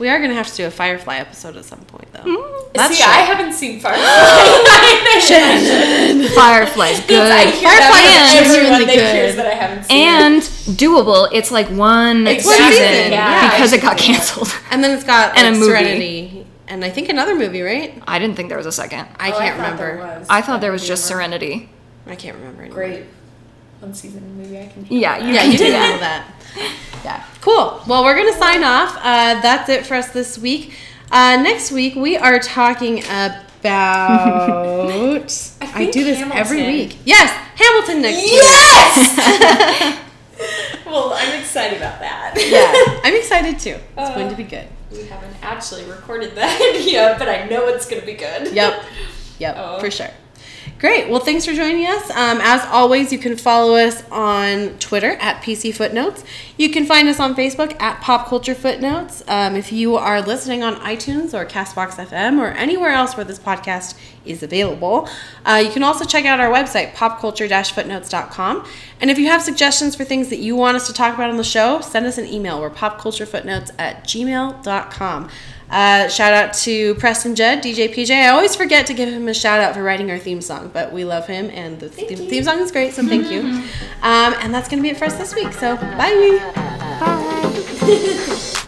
Speaker 1: We are gonna have to do a Firefly episode at some point, though.
Speaker 3: Mm.
Speaker 1: That's
Speaker 2: see,
Speaker 1: short.
Speaker 2: I haven't seen Firefly.
Speaker 3: Firefly's
Speaker 2: I
Speaker 3: good.
Speaker 2: hear
Speaker 1: Firefly
Speaker 2: that
Speaker 1: is
Speaker 2: from everyone
Speaker 1: genuinely
Speaker 2: that hears
Speaker 1: good.
Speaker 2: that I haven't seen.
Speaker 3: And doable. It's like one
Speaker 2: Exactly,
Speaker 3: season
Speaker 1: yeah.
Speaker 3: because it got canceled.
Speaker 1: And then it's got
Speaker 3: And a movie.
Speaker 1: Serenity, and I think another movie, right?
Speaker 3: I didn't think there was a second.
Speaker 1: I
Speaker 2: Oh,
Speaker 1: can't
Speaker 2: thought there
Speaker 1: remember.
Speaker 2: was.
Speaker 3: I thought there was just
Speaker 2: remember.
Speaker 3: Serenity.
Speaker 1: I can't remember. Anymore.
Speaker 2: Great. One season movie I can.
Speaker 3: Yeah, you
Speaker 1: Yeah,
Speaker 3: can
Speaker 1: you
Speaker 3: do
Speaker 1: did
Speaker 3: that.
Speaker 1: know that. Yeah. Cool. Well, we're gonna sign off. Uh, that's it for us this week. Uh, next week we are talking about.
Speaker 2: I
Speaker 1: I, do this every week. Yes, Hamilton next week.
Speaker 2: Yes. well, I'm excited about that.
Speaker 1: Yeah, I'm excited too. It's
Speaker 2: Uh,
Speaker 1: going to be good.
Speaker 2: We haven't actually recorded that yet, but I know it's gonna be good.
Speaker 1: Yep. Yep,
Speaker 2: Oh.
Speaker 1: for sure. Great. Well, thanks for joining us. Um, as always, you can follow us on Twitter at PC Footnotes. You can find us on Facebook at Pop Culture Footnotes. Um, if you are listening on iTunes or Castbox FM or anywhere else where this podcast is available, uh, you can also check out our website, popculture-footnotes.com. And if you have suggestions for things that you want us to talk about on the show, send us an email. We're popculturefootnotes at gmail.com. Uh, shout out to Preston Judd, DJ PJ. I always forget to give him a shout out for writing our theme song, but we love him and the theme, theme song is great, so thank you. Um, and that's going to be it for us this week. So bye.
Speaker 3: Bye.